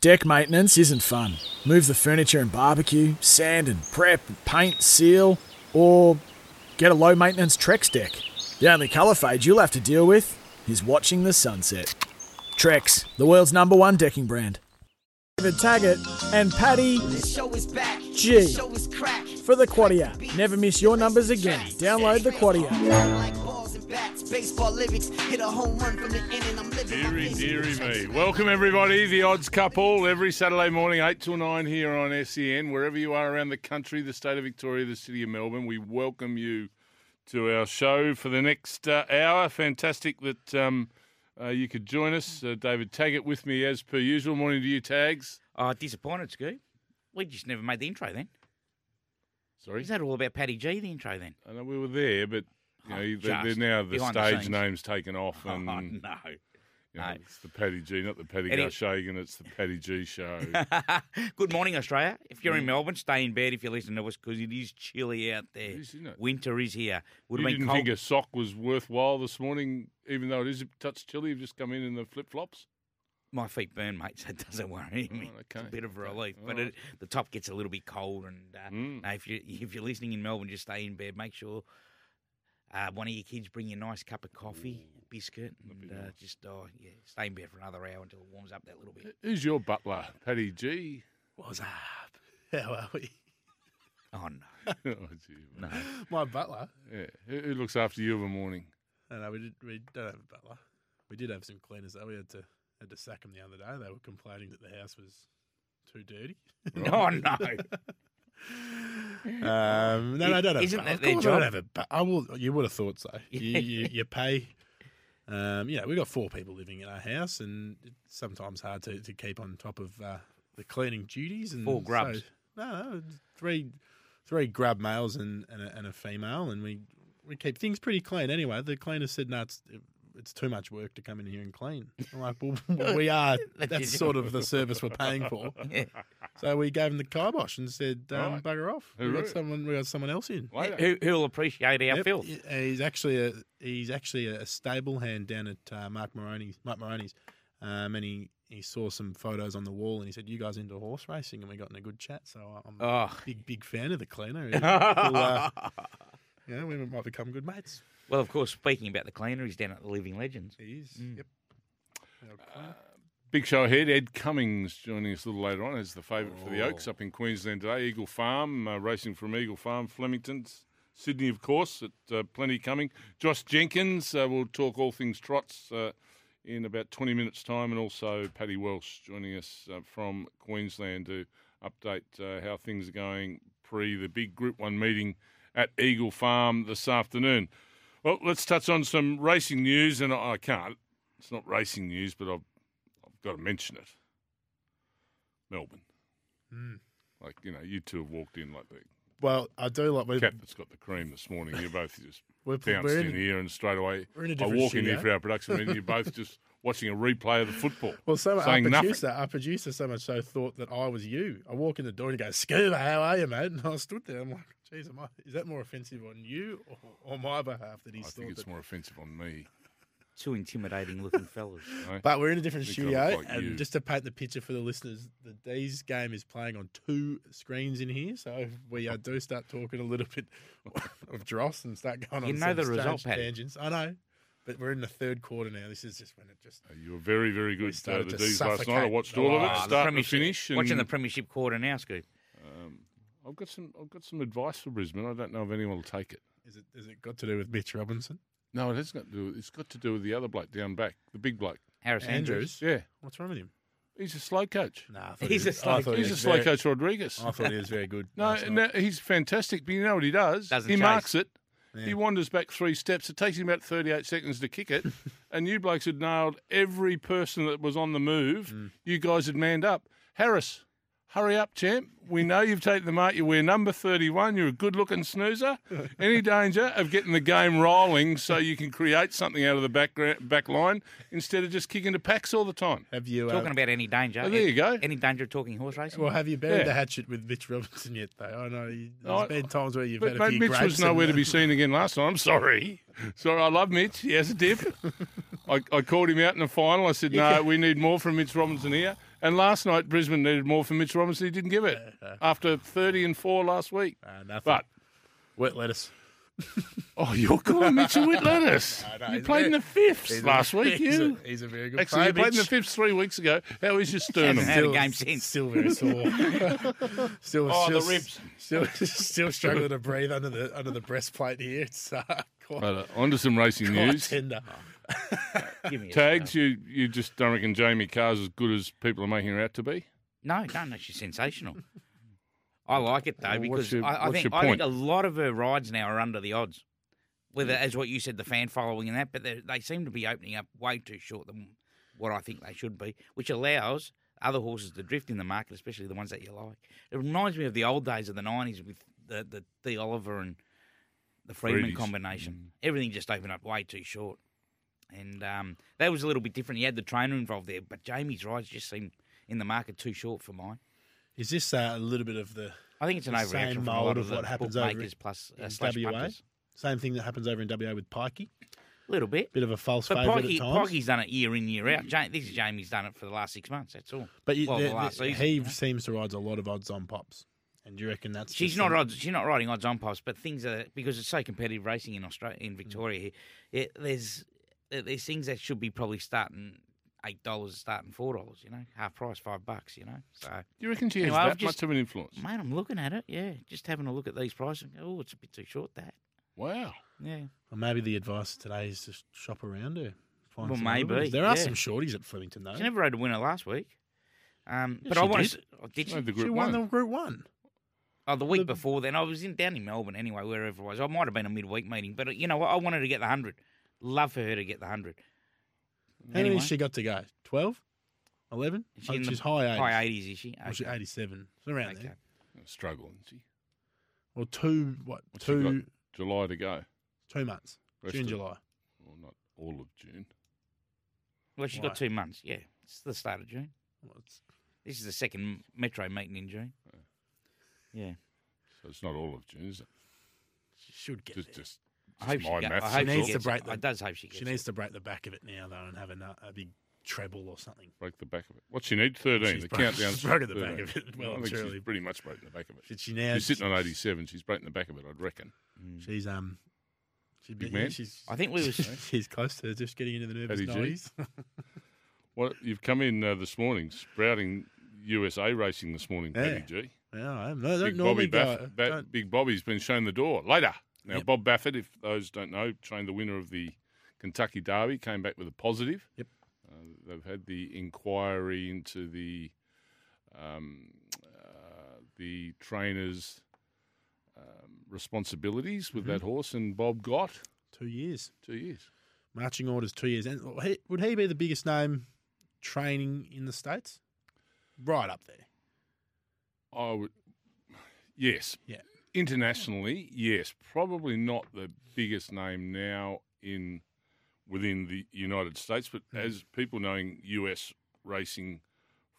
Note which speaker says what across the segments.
Speaker 1: Deck maintenance isn't fun. Move the furniture and barbecue, sand and prep, paint, seal, or get a low maintenance Trex deck. The only colour fade you'll have to deal with is watching the sunset. Trex, the world's number one decking brand. David Taggart and Paddy G for the Quaddy app. Never miss your numbers again. Download the Quaddy app.
Speaker 2: Deary, deary me. Welcome, everybody. The Odds Couple every Saturday morning, 8 till 9 here on SEN. Wherever you are around the country, the state of Victoria, the city of Melbourne, we welcome you to our show for the next uh, hour. Fantastic that um, uh, you could join us. Uh, David Taggart with me as per usual. Morning to you, Tags.
Speaker 3: Oh, disappointed, Scoop. We just never made the intro then.
Speaker 2: Sorry.
Speaker 3: Is that all about Paddy G, the intro then?
Speaker 2: I know we were there, but you know,
Speaker 3: Oh,
Speaker 2: they're, they're now the
Speaker 3: behind the
Speaker 2: stage names taken off,
Speaker 3: Oh,
Speaker 2: and
Speaker 3: no.
Speaker 2: you know,
Speaker 3: no.
Speaker 2: it's the Paddy G, not the Paddy Garshagan. It's the Paddy G show.
Speaker 3: Good morning, Australia. If you're in. Melbourne, stay in bed if you listen to us because it is chilly out there.
Speaker 2: It is, isn't it?
Speaker 3: Winter is here. Would
Speaker 2: you
Speaker 3: have been
Speaker 2: didn't
Speaker 3: cold.
Speaker 2: think a sock was worthwhile this morning, even though it is a touch chilly. You've just come in in the flip flops.
Speaker 3: My feet burn, mate, so it doesn't worry me.
Speaker 2: Oh,
Speaker 3: It's a bit of a relief.
Speaker 2: All
Speaker 3: But
Speaker 2: right.
Speaker 3: it, the top gets a little bit cold. And uh,
Speaker 2: Mm.
Speaker 3: no, if, you, if you're listening in Melbourne, just stay in bed. Make sure uh, one of your kids bring you a nice cup of coffee, biscuit, and uh, just oh, yeah, stay in bed for another hour until it warms up that little bit.
Speaker 2: Who's your butler, Paddy G?
Speaker 4: What's up? How are we?
Speaker 3: Oh, no.
Speaker 2: oh, gee,
Speaker 3: No.
Speaker 4: My butler.
Speaker 2: yeah. Who, who looks after you of a morning?
Speaker 4: No, no, we, did, we don't have a butler. We did have some cleaners though. We had to had to sack them the other day. They were complaining that the house was too dirty.
Speaker 3: Oh, no.
Speaker 4: Um, no, no, I don't have.
Speaker 3: Isn't
Speaker 4: a
Speaker 3: that their
Speaker 4: course I don't have a I will. You would have thought so. You, you, you pay. Um, you know, we've got four people living in our house, and it's sometimes hard to, to keep on top of uh, the cleaning duties. And
Speaker 3: Four grubs.
Speaker 4: So, no, no, three, three grub males and, and, a, and a female, and we we keep things pretty clean. Anyway, the cleaner said, "No, it's it's too much work to come in here and clean." I'm like, "Well, we are.
Speaker 3: That's
Speaker 4: That's sort of the service we're paying for."
Speaker 3: Yeah.
Speaker 4: So we gave him the kibosh and said, um,
Speaker 2: Right.
Speaker 4: "Bugger off! We got
Speaker 2: Hooroo.
Speaker 4: someone. We got someone else in."
Speaker 2: Later.
Speaker 3: Who, who'll appreciate our
Speaker 4: Yep,
Speaker 3: filth?
Speaker 4: He's actually a he's actually a stable hand down at uh, Mark Maroney's. Mark Maroney's, um, and he, he saw some photos on the wall and he said, "You guys into horse racing?" And we got in a good chat. So I'm a
Speaker 3: Oh.
Speaker 4: big big fan of the cleaner. He'll, uh, you we might become good mates.
Speaker 3: Well, of course, speaking about the cleaner, he's down at the Living Legends.
Speaker 4: He is.
Speaker 3: Mm.
Speaker 4: Yep. Our cleaner.
Speaker 2: Big show ahead. Ed Cummings joining us a little later on as the favourite for the
Speaker 4: Oh.
Speaker 2: Oaks up in Queensland today. Eagle Farm, uh, racing from Eagle Farm, Flemington, Sydney, of course, at uh, plenty coming. Josh Jenkins, uh, we'll talk all things trots uh, in about 20 minutes' time, and also Paddy Welsh joining us uh, from Queensland to update uh, how things are going pre the big Group 1 meeting at Eagle Farm this afternoon. Well, let's touch on some racing news, and I can't. It's not racing news, but I've got to mention it. Melbourne.
Speaker 4: Mm.
Speaker 2: Like, you know, you two have walked in like the
Speaker 4: Well, I do like we're
Speaker 2: cat that's got the cream this morning. You both just
Speaker 4: we're,
Speaker 2: bounced
Speaker 4: we're
Speaker 2: in
Speaker 4: in,
Speaker 2: here and straight away
Speaker 4: we're in a
Speaker 2: I
Speaker 4: different
Speaker 2: walk in here
Speaker 4: studio.
Speaker 2: for our production meeting. You're both just watching a replay of the football.
Speaker 4: Well, so our
Speaker 2: saying nothing.
Speaker 4: producer, our producer, so much so thought that I was you. I walk in the door and he goes, "Scuba, how are you, mate?" And I stood there. I'm like, "Geez, am I, is that more offensive on you or on my behalf that he's?"
Speaker 2: I think it's
Speaker 4: that?"
Speaker 2: more offensive on me.
Speaker 3: Two intimidating looking fellas.
Speaker 2: you know?
Speaker 4: But we're in a different
Speaker 2: Think I
Speaker 4: studio, and
Speaker 2: you.
Speaker 4: just to paint the picture for the listeners, the D's game is playing on two screens in here. So if we uh, do start talking a little bit of dross and start going
Speaker 3: You
Speaker 4: on
Speaker 3: know
Speaker 4: some
Speaker 3: the
Speaker 4: strange
Speaker 3: result, Paddy.
Speaker 4: tangents. I know, but we're in the third quarter now. This is just when it just
Speaker 2: Uh, You were very, very good. Uh, the
Speaker 4: to
Speaker 2: D's last night. I watched
Speaker 4: the
Speaker 2: all of it,
Speaker 4: Ah,
Speaker 3: the
Speaker 2: start to finish. And,
Speaker 3: Watching the Premiership quarter now, Scoop.
Speaker 2: um, I've got some. I've got some advice for Brisbane. I don't know if anyone will take it.
Speaker 4: is it. Is it got to do with Mitch Robinson?
Speaker 2: No, it has got to do. It's got to do with the other bloke down back, the big bloke.
Speaker 3: Harris Andrews.
Speaker 4: Andrews.
Speaker 2: Yeah,
Speaker 4: What's wrong with him?
Speaker 2: he's a slow coach.
Speaker 4: Nah,
Speaker 3: He's a slow-
Speaker 4: thought he
Speaker 2: He's a slow
Speaker 4: very-
Speaker 2: coach, Rodriguez.
Speaker 4: I thought he was very good.
Speaker 2: No,
Speaker 4: last
Speaker 2: no, he's fantastic. But you know what he does?
Speaker 3: Doesn't
Speaker 2: he
Speaker 3: chase.
Speaker 2: marks it.
Speaker 4: Yeah.
Speaker 2: He wanders back three steps. It takes him about 38 seconds to kick it. and you blokes had nailed every person that was on the move.
Speaker 4: Mm.
Speaker 2: You guys had manned up. Harris, hurry up, champ. We know you've taken the mark. You wear number 31. You're a good looking snoozer. Any danger of getting the game rolling so you can create something out of the back, back line instead of just kicking to packs all the time?
Speaker 4: Have you? Uh,
Speaker 3: Talking about any danger.
Speaker 2: Oh, there you go.
Speaker 3: Any danger of talking horse racing?
Speaker 4: well, have you buried
Speaker 2: Yeah.
Speaker 4: the hatchet with Mitch Robinson yet? Though I know you, there's
Speaker 2: Oh,
Speaker 4: been times where you've
Speaker 2: But
Speaker 4: had a
Speaker 2: mate,
Speaker 4: few
Speaker 2: Mitch
Speaker 4: grapes
Speaker 2: was nowhere
Speaker 4: and,
Speaker 2: to be seen again last time. Sorry. Sorry, I love Mitch. He has a dip. I, I called him out in the final. I said, no, we need more from Mitch Robinson here. And last night, Brisbane needed more from Mitch Robinson. He didn't give it after 30 and 4 last week.
Speaker 4: Uh, nothing.
Speaker 2: But,
Speaker 4: wet lettuce.
Speaker 2: oh, you're calling Mitchell with lettuce.
Speaker 4: I know,
Speaker 2: you
Speaker 4: he's
Speaker 2: played in the
Speaker 4: very-
Speaker 2: fifths
Speaker 4: He's a-
Speaker 2: last week,
Speaker 4: he's
Speaker 2: you.
Speaker 4: A, he's a very good player.
Speaker 2: Actually, you
Speaker 4: player,
Speaker 2: played in the
Speaker 4: Mitch.
Speaker 2: fifths three weeks ago. How is your sternum?
Speaker 3: Hasn't had a game since.
Speaker 4: Still very sore. still,
Speaker 2: Oh,
Speaker 4: still,
Speaker 2: the ribs.
Speaker 4: Still, still struggling to breathe under the under the breastplate here. It's uh, quite,
Speaker 2: Right, uh, on to some racing
Speaker 4: quite
Speaker 2: news.
Speaker 4: tender.
Speaker 3: Give me a
Speaker 2: Tags, you, you just don't reckon Jamie Kah's as good as people are making her out to be?
Speaker 3: No, no, no, she's sensational. I like it though
Speaker 2: Well, what's
Speaker 3: because
Speaker 2: your-
Speaker 3: I, I
Speaker 2: what's
Speaker 3: think
Speaker 2: your
Speaker 3: I think
Speaker 2: point?
Speaker 3: a lot of her rides now are under the odds. Whether mm. as what you said, the fan following and that, but they they seem to be opening up way too short than what I think they should be, which allows other horses to drift in the market, especially the ones that you like. It reminds me of the old days of the nineties with the the, Oliver and the Freedman
Speaker 2: Freedies.
Speaker 3: combination. Mm. Everything just opened up way too short. And um, that was a little bit different. He had the trainer involved there, but Jamie's rides just seemed in the market too short for mine.
Speaker 4: Is this uh, a little bit of the
Speaker 3: I think it's an overreaction
Speaker 4: same
Speaker 3: from a
Speaker 4: mould
Speaker 3: lot
Speaker 4: of
Speaker 3: of,
Speaker 4: what happens over
Speaker 3: bookmakers plus uh,
Speaker 4: in WA?
Speaker 3: punters.
Speaker 4: same thing that happens over in WA with Pikey?
Speaker 3: A little bit.
Speaker 4: Bit of a false
Speaker 3: But
Speaker 4: favourite
Speaker 3: Pikey,
Speaker 4: at times.
Speaker 3: Pikey's done it year in, year out. Ja- this is Jamie's done it for the last six months. That's all.
Speaker 4: but you,
Speaker 3: well,
Speaker 4: the-
Speaker 3: the last
Speaker 4: the-
Speaker 3: season,
Speaker 4: he seems to ride a lot of odds on pops. And do you reckon that's
Speaker 3: She's not odds. She's not riding odds on pops, but things are because it's so competitive racing in Australia, in Victoria. Here, it, there's there's things that should be probably starting eight dollars, starting four dollars. You know, half price, five bucks. You know, so do
Speaker 2: You reckon she has
Speaker 3: Anyway, I've
Speaker 2: that
Speaker 3: just-
Speaker 2: much of an influence?
Speaker 3: mate, I'm looking at it. Yeah, just having a look at these prices. and go, Oh, it's a bit too short. That.
Speaker 2: Wow.
Speaker 3: Yeah.
Speaker 4: Well, maybe the advice today is to shop around her. Find
Speaker 3: Well,
Speaker 4: some other
Speaker 3: maybe,
Speaker 4: ones. There are
Speaker 3: yeah.
Speaker 4: some shorties at Flemington, though.
Speaker 3: She never rode a winner last week. Um,
Speaker 2: Yeah,
Speaker 3: but
Speaker 2: she
Speaker 3: I want
Speaker 2: did.
Speaker 3: Oh, did
Speaker 2: She
Speaker 3: she?
Speaker 4: She won
Speaker 2: one.
Speaker 4: the Group 1.
Speaker 3: Oh, the week
Speaker 4: The-
Speaker 3: before then, I was in down in Melbourne anyway, wherever it was. I might have been a midweek meeting, but uh, you know what? I wanted to get the hundred. Love for her to get the hundred.
Speaker 4: How
Speaker 3: Anyway.
Speaker 4: many has she got to go? 12? 11?
Speaker 3: She
Speaker 4: Oh, she's high 80s.
Speaker 3: High eighties, is she?
Speaker 4: Or she's 87. It's around
Speaker 3: Okay.
Speaker 4: there.
Speaker 2: Struggling, she?
Speaker 4: Well, two, what,
Speaker 2: What's
Speaker 4: two,
Speaker 2: July to go.
Speaker 4: two months.
Speaker 2: Rest
Speaker 4: June,
Speaker 2: of-
Speaker 4: July.
Speaker 2: Well, not all of June.
Speaker 3: Well, she's
Speaker 4: Why?
Speaker 3: got two months. Yeah, it's the start of June.
Speaker 4: Well, it's-
Speaker 3: This is the second metro meeting in June. Yeah,
Speaker 2: So it's not all of June, is it?
Speaker 4: she should get
Speaker 2: Just,
Speaker 4: there.
Speaker 2: just,
Speaker 3: I hope she,
Speaker 2: my
Speaker 3: go-
Speaker 2: maths.
Speaker 3: I hope
Speaker 4: She
Speaker 3: she
Speaker 4: needs to
Speaker 3: gets
Speaker 4: break the-
Speaker 3: I does hope she gets
Speaker 4: She needs to break the back of it now, though, and have a, a big treble or something.
Speaker 2: break the back of it. What's she need? 13.
Speaker 4: She's
Speaker 2: the
Speaker 4: broke-
Speaker 2: countdown's
Speaker 4: she's broken the
Speaker 2: 13.
Speaker 4: back of it, well
Speaker 2: I
Speaker 4: and
Speaker 2: think
Speaker 4: truly.
Speaker 2: she's pretty much broken the back of it.
Speaker 4: Should she now?
Speaker 2: She's sitting on 87. She's breaking the back of it, I'd reckon.
Speaker 3: it.
Speaker 4: She's um, she's
Speaker 2: Big
Speaker 4: yeah,
Speaker 2: man?
Speaker 4: She's
Speaker 3: I think we were.
Speaker 4: she's close to just getting into the nervous
Speaker 2: Paddy
Speaker 4: nineties.
Speaker 2: Well, you've come in uh, this morning, sprouting USA racing this morning, Paddy G.
Speaker 4: yeah, I am. No, don't
Speaker 2: Big
Speaker 4: normally
Speaker 2: Bobby,
Speaker 4: go.
Speaker 2: Baff- Ba-
Speaker 4: don't-
Speaker 2: Big Bobby's been shown the door. Later. Now,
Speaker 4: Yep.
Speaker 2: Bob Baffert, if those don't know, trained the winner of the Kentucky Derby, came back with a positive.
Speaker 4: Yep.
Speaker 2: Uh, they've had the inquiry into the um, uh, the trainer's um, responsibilities with
Speaker 4: Mm-hmm.
Speaker 2: that horse, and Bob got
Speaker 4: two years.
Speaker 2: two years.
Speaker 4: Marching orders, two years. And would he be the biggest name training in the states? Right up there.
Speaker 2: I would, yes.
Speaker 4: Yeah.
Speaker 2: Internationally, yes. Probably not the biggest name now in within the United States, but
Speaker 4: Mm.
Speaker 2: as people knowing US racing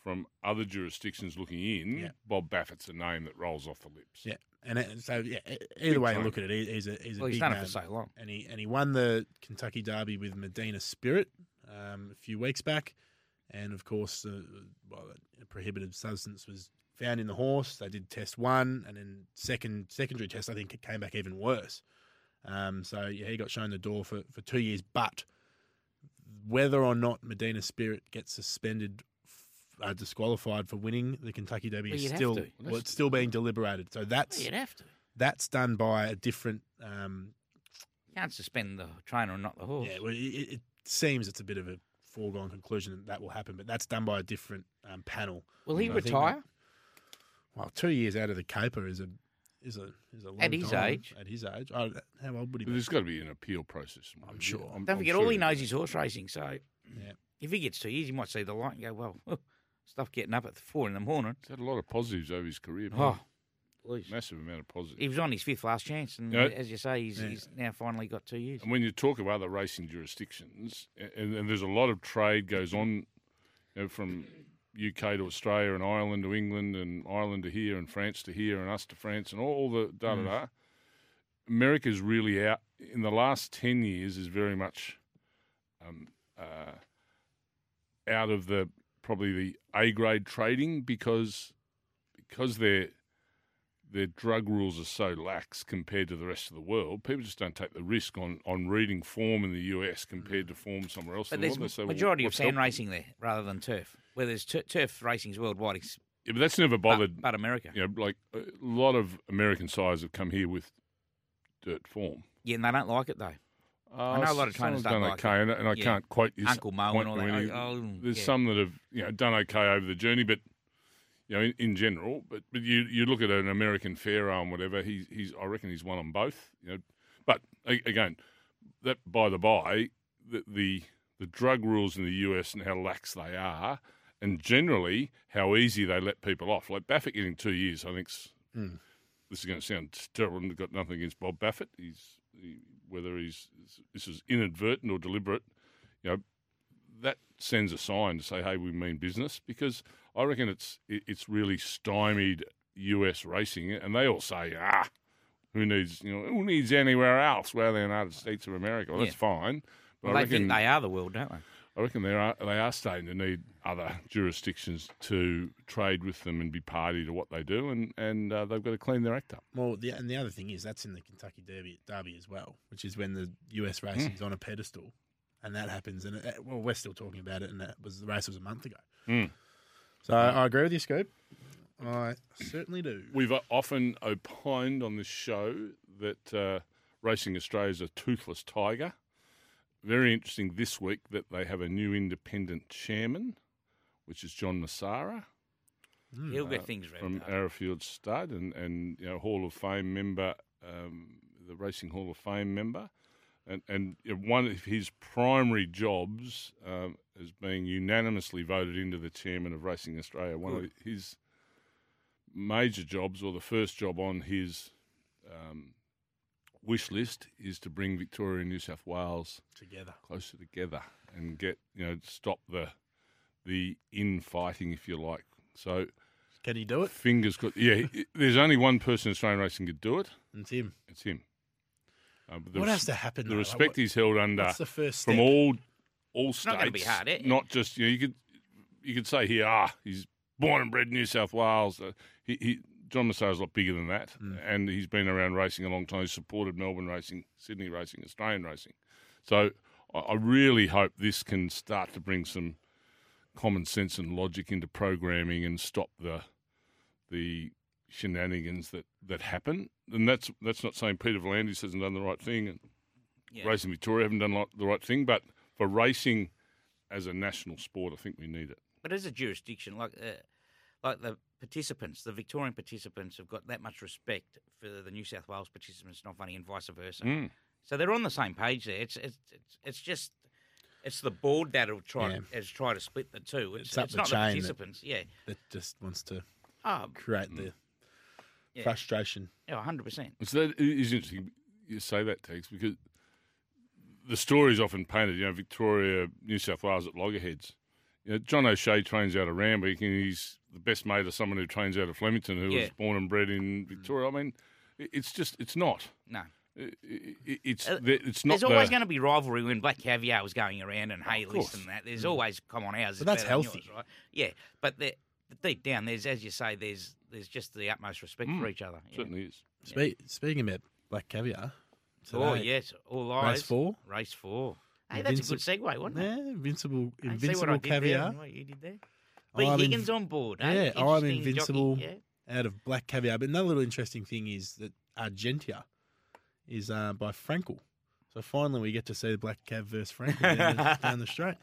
Speaker 2: from other jurisdictions looking in,
Speaker 4: Yeah.
Speaker 2: Bob Baffert's a name that rolls off the lips.
Speaker 4: Yeah, and it, so yeah, e- either way you look at it, he's a he's a
Speaker 3: Well, he's done
Speaker 4: name.
Speaker 3: it for so long.
Speaker 4: and he and he won the Kentucky Derby with Medina Spirit um, a few weeks back, and of course, uh, well, a prohibited substance was found in the horse. They did test one, and then second secondary test, I think it came back even worse. Um, so yeah, he got shown the door for, for two years. But whether or not Medina Spirit gets suspended, uh, disqualified for winning the Kentucky Derby
Speaker 3: Well,
Speaker 4: is still well, it's still being deliberated. So that's
Speaker 3: Well, you'd have to.
Speaker 4: that's done by a different um,
Speaker 3: You can't suspend the trainer and not the horse.
Speaker 4: yeah, well, it, it it seems it's a bit of a foregone conclusion that that will happen, but that's done by a different um, panel.
Speaker 3: Will he retire?
Speaker 4: That- Well, two years out of the caper is a is a is a long
Speaker 3: At his
Speaker 4: time.
Speaker 3: age.
Speaker 4: At his age, oh, how old would he be?
Speaker 2: there's got to be an appeal process.
Speaker 4: I'm sure.
Speaker 2: I'm-
Speaker 3: Don't
Speaker 2: I'm
Speaker 3: forget,
Speaker 2: sure
Speaker 3: all he
Speaker 2: it-
Speaker 3: knows is horse racing. So
Speaker 4: Yeah.
Speaker 3: if he gets two years, he might see the light and go, well, stuff getting up at four in the morning.
Speaker 2: He's had a lot of positives over his career.
Speaker 3: Oh, please.
Speaker 2: Massive amount of positives.
Speaker 3: He was on his fifth last chance, and
Speaker 2: Yeah.
Speaker 3: as you say, he's,
Speaker 4: Yeah.
Speaker 3: he's now finally got two years.
Speaker 2: And when you talk of other racing jurisdictions, and, and there's a lot of trade goes on you know, from UK to Australia and Ireland to England and Ireland to here and France to here and us to France and all the da da da. America's really out in the last 10 years is very much um, uh, out of the probably the A grade trading because because their their drug rules are so lax compared to the rest of the world. People just don't take the risk on, on reading form in the US compared to form somewhere else.
Speaker 3: But
Speaker 2: in the
Speaker 3: there's
Speaker 2: say, well,
Speaker 3: majority of sand
Speaker 2: helping?
Speaker 3: racing there rather than turf. Where there's tur- turf racing's worldwide, it's
Speaker 2: Yeah, but that's never bothered.
Speaker 3: but, but America.
Speaker 2: you know, like a lot of American sides have come here with dirt form.
Speaker 3: Yeah, and they don't like it though.
Speaker 2: Uh,
Speaker 3: know a lot of trainers
Speaker 2: done
Speaker 3: like
Speaker 2: okay, and, and I
Speaker 3: Yeah.
Speaker 2: can't quote you.
Speaker 3: Uncle Mo and all that.
Speaker 2: any-
Speaker 3: Oh,
Speaker 2: there's
Speaker 3: yeah.
Speaker 2: some that have you know done okay over the journey, but you know in, in general. But but you you look at an American Pharoah and whatever. He's he's I reckon he's won on both. You know, but again, that by the by, the the, the drug rules in the US and how lax they are. And generally, how easy they let people off. Like Baffert getting two years, I think.
Speaker 4: Mm.
Speaker 2: this is going to sound terrible. and got nothing against Bob Baffert. He's he, whether he's this is inadvertent or deliberate, you know, that sends a sign to say, hey, we mean business. Because I reckon it's it, it's really stymied US racing, and they all say, ah, who needs you know who needs anywhere else rather than the United States of America? Well, that's fine. But
Speaker 3: Well,
Speaker 2: I
Speaker 3: think
Speaker 2: reckon
Speaker 3: they are the world, don't they?
Speaker 2: I reckon they are they are starting to need other jurisdictions to trade with them and be party to what they do, and and uh, they've got to clean their act up.
Speaker 4: Well, the, and the other thing is that's in the Kentucky Derby, Derby as well, which is when the US racing is on a pedestal, and that happens. And it, well, we're still talking about it, and that was the race was a month ago.
Speaker 2: Mm.
Speaker 4: So I, I agree with you, Scoop. I certainly do.
Speaker 2: We've uh, often opined on this show that uh, Racing Australia is a toothless tiger. Very interesting this week that they have a new independent chairman, which is John Messara
Speaker 3: He'll
Speaker 2: uh,
Speaker 3: get things right.
Speaker 2: from Arrowfield Stud and, and you know Hall of Fame member, um, the Racing Hall of Fame member, and and one of his primary jobs um, is being unanimously voted into the chairman of Racing Australia. One of his major jobs, or the first job on his um, wish list, is to bring Victoria and New South Wales
Speaker 4: Together.
Speaker 2: closer together and get you know stop the the infighting, if you like. So
Speaker 4: Can he do it?
Speaker 2: fingers crossed. Yeah, he- there's only one person in Australian racing could do it.
Speaker 4: It's him.
Speaker 2: It's him. Uh, the
Speaker 4: what
Speaker 2: res-
Speaker 4: has to happen?
Speaker 2: The
Speaker 4: though? Like,
Speaker 2: respect
Speaker 4: what-
Speaker 2: he's held under
Speaker 4: What's the first
Speaker 2: from all all states.
Speaker 3: not gonna be hard, eh?
Speaker 2: Not just you know you could you could say here ah he's born and bred in New South Wales. Uh, he, he John Messara's a lot bigger than that,
Speaker 4: Mm.
Speaker 2: and he's been around racing a long time. He's supported Melbourne racing, Sydney racing, Australian racing. So I, I really hope this can start to bring some common sense and logic into programming and stop the the shenanigans that, that happen. And that's that's not saying Peter V'landys hasn't done the right thing and
Speaker 3: Yeah.
Speaker 2: Racing Victoria haven't done the right thing, but for racing as a national sport, I think we need it.
Speaker 3: But as a jurisdiction, like uh, like the participants, the Victorian participants have got that much respect for the New South Wales participants not funny and vice versa.
Speaker 2: Mm.
Speaker 3: So they're on the same page there. It's it's it's, it's just it's the board that'll try
Speaker 4: Yeah.
Speaker 3: to, has tried to split the two. It's,
Speaker 4: It's up
Speaker 3: it's
Speaker 4: the
Speaker 3: not the
Speaker 4: chain that-
Speaker 3: participants. Yeah.
Speaker 4: that just wants to
Speaker 3: Oh,
Speaker 4: create the
Speaker 3: Yeah.
Speaker 4: frustration.
Speaker 3: yeah, hundred percent.
Speaker 2: So that is interesting. You say that, takes because the story is often painted. You know, Victoria, New South Wales at loggerheads. You know, John O'Shea trains out of Randwick, and he's the best mate of someone who trains out of Flemington, who
Speaker 3: Yeah.
Speaker 2: was born and bred in Victoria. I mean, it's just it's not.
Speaker 3: No.
Speaker 2: It- it- It's
Speaker 3: Uh,
Speaker 2: it's not.
Speaker 3: There's always
Speaker 2: the-
Speaker 3: going to be rivalry when Black Caviar was going around and Hay
Speaker 2: course.
Speaker 3: List and that. There's always come on ours.
Speaker 4: But that's healthy.
Speaker 3: yours, right? Yeah, but the, deep down, there's as you say, there's there's just the utmost respect for
Speaker 2: Mm,
Speaker 3: each other. Yeah.
Speaker 2: certainly is.
Speaker 4: Spe- speaking about black caviar,
Speaker 3: Oh yes, all eyes.
Speaker 4: race four.
Speaker 3: Race four. Hey, that's a good
Speaker 4: Invincible-
Speaker 3: segue, wasn't it?
Speaker 4: Yeah, invincible,
Speaker 3: Hey, see what I
Speaker 4: invincible
Speaker 3: did there
Speaker 4: caviar
Speaker 3: and what you did there? Lee
Speaker 4: I'm in-
Speaker 3: Higgins on board.
Speaker 4: Yeah,
Speaker 3: eh?
Speaker 4: I'm
Speaker 3: Interesting jockey,
Speaker 4: invincible.
Speaker 3: yeah.
Speaker 4: out of black caviar. But another little interesting thing is that Argentia is uh, by Frankel. So finally, we get to see the black cav versus Frankel down, the, down the straight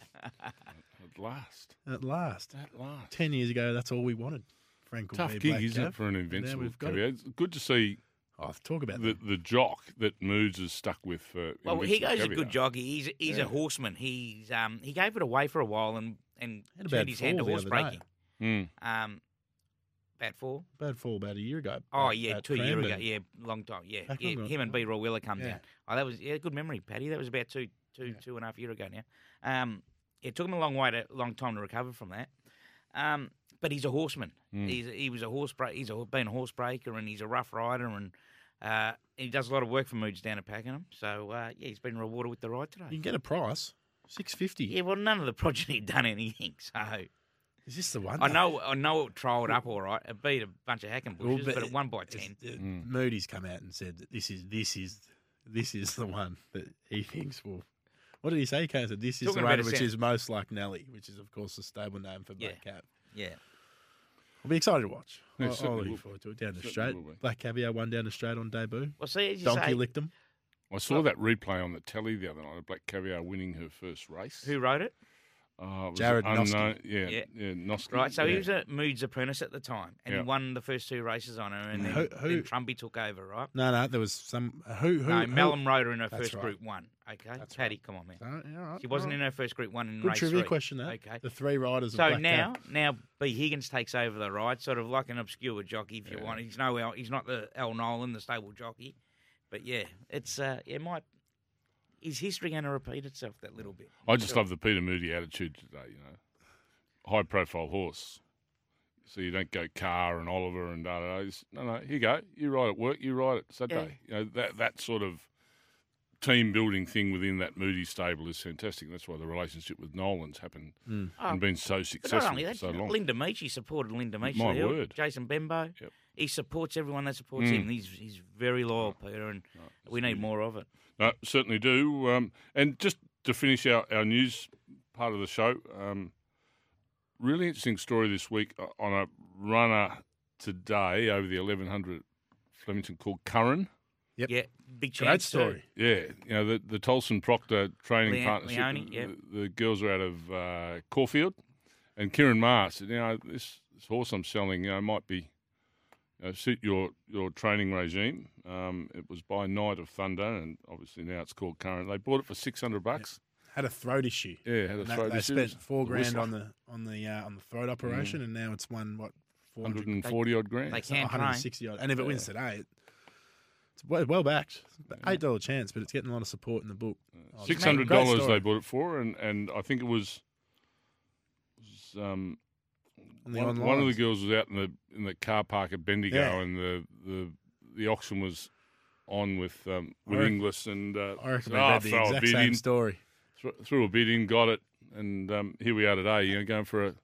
Speaker 2: At last,
Speaker 4: at last.
Speaker 2: at last.
Speaker 4: Ten years ago, that's all we wanted. Frank
Speaker 2: Tough
Speaker 4: v
Speaker 2: gig,
Speaker 4: Black
Speaker 2: isn't
Speaker 4: Cav.
Speaker 2: it, for an invincible
Speaker 4: we've got it.
Speaker 2: It's good to see
Speaker 4: Oh, talk about
Speaker 2: the,
Speaker 4: that.
Speaker 2: the jock that Moods is stuck with. Uh,
Speaker 3: Well, he
Speaker 2: Invincible
Speaker 3: goes a good jockey. He's he's
Speaker 2: Yeah.
Speaker 3: a horseman. He's um he gave it away for a while and and
Speaker 4: Had a
Speaker 3: turned
Speaker 4: bad
Speaker 3: his hand to
Speaker 4: fall
Speaker 3: horse breaking.
Speaker 2: Mm.
Speaker 3: Um, bad fall.
Speaker 4: Bad fall about a year ago.
Speaker 3: Oh yeah, two years ago. Yeah, long time. Yeah, yeah.
Speaker 4: on the-
Speaker 3: Him and B. Roy Wheeler come
Speaker 4: Yeah.
Speaker 3: down. Oh, that was yeah, good memory, Paddy. That was about two, two,
Speaker 4: Yeah.
Speaker 3: two and a half year ago now. Um, it took him a long way to, long time to recover from that. Um, but he's a horseman.
Speaker 2: Mm.
Speaker 3: He's he was a horse break. He's a, been a horse breaker and he's a rough rider and uh, he does a lot of work for Moods down at Pakenham. So uh, yeah, he's been rewarded with the ride today.
Speaker 4: You can get a price, six fifty.
Speaker 3: Yeah, well, none of the progeny done anything. So
Speaker 4: Is this the one?
Speaker 3: I know, I know it trialled up all right. It beat a bunch of hacking
Speaker 4: Well,
Speaker 3: bushes, but it won by ten.
Speaker 4: it-
Speaker 2: Mm.
Speaker 4: Moody's come out and said that this is this is this is the one that he thinks will. What did he say? He came said this is
Speaker 3: Talking
Speaker 4: the
Speaker 3: about
Speaker 4: one
Speaker 3: a
Speaker 4: which is most like Nelly, which is of course the stable name for Black
Speaker 3: Yeah.
Speaker 4: Cap.
Speaker 3: Yeah,
Speaker 4: I'll be excited to watch.
Speaker 2: Yeah,
Speaker 4: I'll,
Speaker 2: certainly
Speaker 4: I'll
Speaker 2: will.
Speaker 4: look forward to it. Down the
Speaker 2: Certainly
Speaker 4: straight,
Speaker 2: will be.
Speaker 4: Black Caviar won down the straight on debut.
Speaker 3: well, see, as you
Speaker 4: Donkey
Speaker 3: say,
Speaker 4: licked him.
Speaker 2: I saw that replay on the telly the other night of Black Caviar winning her first race.
Speaker 3: who wrote it?
Speaker 2: Uh, it was
Speaker 4: Jared
Speaker 2: unknown-
Speaker 4: Noske.
Speaker 2: Yeah,
Speaker 3: Yeah.
Speaker 2: yeah, Noske.
Speaker 3: Right, so
Speaker 2: yeah.
Speaker 3: he was a Moods apprentice at the time, and
Speaker 2: Yeah.
Speaker 3: he won the first two races on her, and then,
Speaker 4: Who- who-
Speaker 3: then Trumpy took over, right?
Speaker 4: No, no, there was some who who.
Speaker 3: no,
Speaker 4: who
Speaker 3: Mellon rode her in her
Speaker 4: That's
Speaker 3: first
Speaker 4: right.
Speaker 3: Group One. Okay,
Speaker 4: That's
Speaker 3: Paddy, come on, man.
Speaker 4: Oh, yeah, all right,
Speaker 3: She wasn't
Speaker 4: all
Speaker 3: in her first Group One in
Speaker 4: Good
Speaker 3: race
Speaker 4: trivia
Speaker 3: three.
Speaker 4: question. That
Speaker 3: Okay.
Speaker 4: the three riders.
Speaker 3: So
Speaker 4: Black
Speaker 3: now,
Speaker 4: Cap.
Speaker 3: now B Higgins takes over the ride, sort of like an obscure jockey, if you want. He's no, El, he's not the Al Nolen, the stable jockey, but yeah, it's uh, it might. Is history going to repeat itself that little bit?
Speaker 2: I just love the Peter Moody attitude today. You know, high profile horse. So you don't go Kah and Oliver and da da da. Just, No, no. Here you go. You ride at work. You ride it Saturday. You know that that sort of team building thing within that Moody stable is fantastic. That's why the relationship with Nolen's happened
Speaker 4: Mm.
Speaker 3: Oh,
Speaker 2: and been so successful
Speaker 3: not only
Speaker 2: for
Speaker 3: that,
Speaker 2: so long.
Speaker 3: Linda Meech, supported Linda Meech.
Speaker 2: My
Speaker 3: to the hill.
Speaker 2: word.
Speaker 3: Jason Benbow.
Speaker 2: Yep.
Speaker 3: He supports everyone that supports
Speaker 2: Mm.
Speaker 3: him. He's he's very loyal, Peter, and
Speaker 2: No,
Speaker 3: we need
Speaker 2: good.
Speaker 3: more of it.
Speaker 2: No, certainly do. Um, and just to finish our, our news part of the show, um, really interesting story this week uh, on a runner today over the 1100 Flemington called Curran.
Speaker 4: Yep.
Speaker 3: Yeah, big
Speaker 4: Great
Speaker 3: chance. too.
Speaker 4: story.
Speaker 2: Yeah, you know, the, the Tolson Proctor training
Speaker 3: Leon-
Speaker 2: partnership.
Speaker 3: Leone,
Speaker 2: the,
Speaker 3: yep.
Speaker 2: the girls are out of uh, Caulfield. And Kieran Mars. said, you know, this, this horse I'm selling, you know, might be you know, suit your, your training regime. Um, it was by Night of Thunder, and obviously now it's called Current. They bought it for 600 bucks.
Speaker 4: Had a throat issue.
Speaker 2: Yeah, had a
Speaker 4: And that-
Speaker 2: throat
Speaker 4: they
Speaker 2: issue.
Speaker 4: spent four
Speaker 2: The
Speaker 4: grand
Speaker 2: Whistler.
Speaker 4: on the on the uh, on the throat operation, and now it's won what 400,
Speaker 2: 140 odd grand.
Speaker 3: They
Speaker 4: it's
Speaker 3: can train.
Speaker 4: 160 odd. And if it wins today, it, it's well, well backed. Eight dollar chance, but it's getting a lot of support in the book. Oh,
Speaker 2: Six hundred dollars they bought it for, and, and I think it was, was um,
Speaker 4: On the
Speaker 2: one, one of the girls was out in the in the car park at Bendigo,
Speaker 4: Yeah.
Speaker 2: and the, the the auction was on with um,
Speaker 4: I
Speaker 2: with
Speaker 4: reckon-
Speaker 2: Inglis, and uh,
Speaker 4: I reckon
Speaker 2: said, "Oh,
Speaker 4: the
Speaker 2: throw a
Speaker 4: exact same
Speaker 2: in,
Speaker 4: story.
Speaker 2: thro- threw a bid in, got it, and um, here we are today. You know, going for a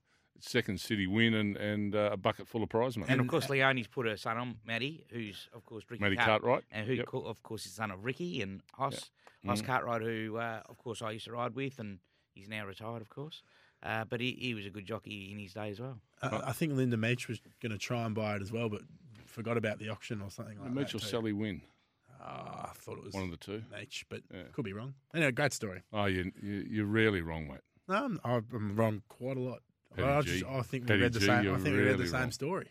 Speaker 2: second city win and and uh, a bucket full of prize money.
Speaker 3: And of course, Leone's put her son on, Matty, who's of course Ricky
Speaker 2: Matty
Speaker 3: Cart-
Speaker 2: Cartwright.
Speaker 3: and who,
Speaker 2: Yep.
Speaker 3: co- of course, is son of Ricky and Hoss, Hoss
Speaker 2: Mm.
Speaker 3: Cartwright, who, uh, of course, I used to ride with, and he's now retired, of course. Uh, but he, he was a good jockey in his day as well.
Speaker 4: I, I think Linda Meech was going to try and buy it as well, but forgot about the auction or something like
Speaker 2: Mitchell
Speaker 4: that. too.
Speaker 2: Sally win
Speaker 4: Ah, I thought it was
Speaker 2: one of the two.
Speaker 4: Meech, but
Speaker 2: Yeah.
Speaker 4: could be wrong. Anyway, great story.
Speaker 2: Oh, you, you you're rarely wrong, mate.
Speaker 4: No, I'm, I'm wrong quite a lot.
Speaker 2: Petty
Speaker 4: I, just, I think we
Speaker 2: Petty
Speaker 4: read the
Speaker 2: G,
Speaker 4: same. I think we read the same
Speaker 2: wrong.
Speaker 4: story.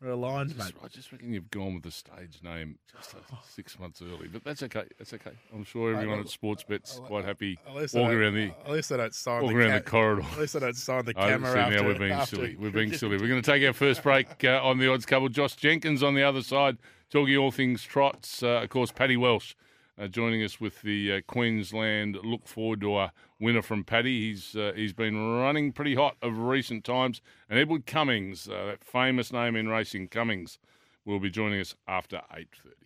Speaker 4: We're aligned, mate.
Speaker 2: I just reckon you've gone with the stage name just uh, six months early, but that's okay. That's okay. I'm sure everyone at Sportsbet's quite happy walking around the
Speaker 4: at least I don't sign
Speaker 2: walking
Speaker 4: the
Speaker 2: around the corridor.
Speaker 4: At least I don't sign the
Speaker 2: Oh,
Speaker 4: camera
Speaker 2: see,
Speaker 4: after.
Speaker 2: now we're being
Speaker 4: after-
Speaker 2: silly. We're being silly. We're going to take our first break uh, on the odds couple. Josh Jenkins on the other side, talking all things trots. Uh, of course, Paddy Welsh uh, joining us with the uh, Queensland look forward to a winner from Paddy. He's uh, he's been running pretty hot of recent times. And Edward Cummings, uh, that famous name in racing, Cummings, will be joining us after eight thirty.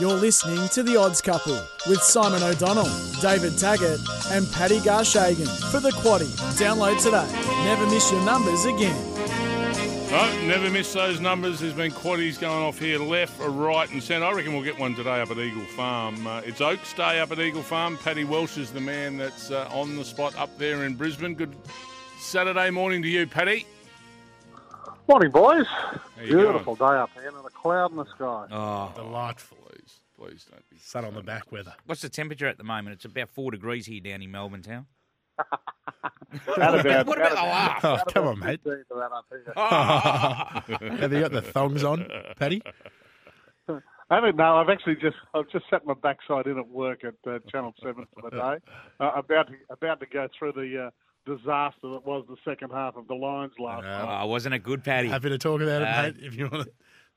Speaker 1: You're listening to The Odds Couple with Simon O'Donnell, David Taggart, and Paddy Garshagen for the Quaddy. Download today. Never miss your numbers again.
Speaker 2: No, never miss those numbers. There's been quaddies going off here, left, or right, and centre. I reckon we'll get one today up at Eagle Farm. Uh, it's Oaks Day up at Eagle Farm. Paddy Welsh is the man that's uh, on the spot up there in Brisbane. Good Saturday morning to you, Paddy.
Speaker 5: Morning, boys.
Speaker 2: How you
Speaker 5: Beautiful day up here, and a cloud in the sky.
Speaker 3: Oh,
Speaker 4: Delightful.
Speaker 2: Please, please don't be.
Speaker 4: Sun on the back weather.
Speaker 3: what's the temperature at the moment? It's about four degrees here down in Melbourne town.
Speaker 5: At about,
Speaker 3: What about the
Speaker 5: at
Speaker 3: laugh?
Speaker 4: Oh, come on, mate.
Speaker 5: 15 to that up here.
Speaker 4: Have you got the thongs on, Paddy?
Speaker 5: I haven't. No, I've actually just I've just set my backside in at work at uh, Channel Seven for the day. Uh, about to about to go through the uh, disaster that was the second half of the Lions last
Speaker 4: Yeah.
Speaker 5: night.
Speaker 3: Oh, wasn't it good, Paddy?
Speaker 4: Happy to talk about it,
Speaker 3: Uh,
Speaker 4: mate. If you want to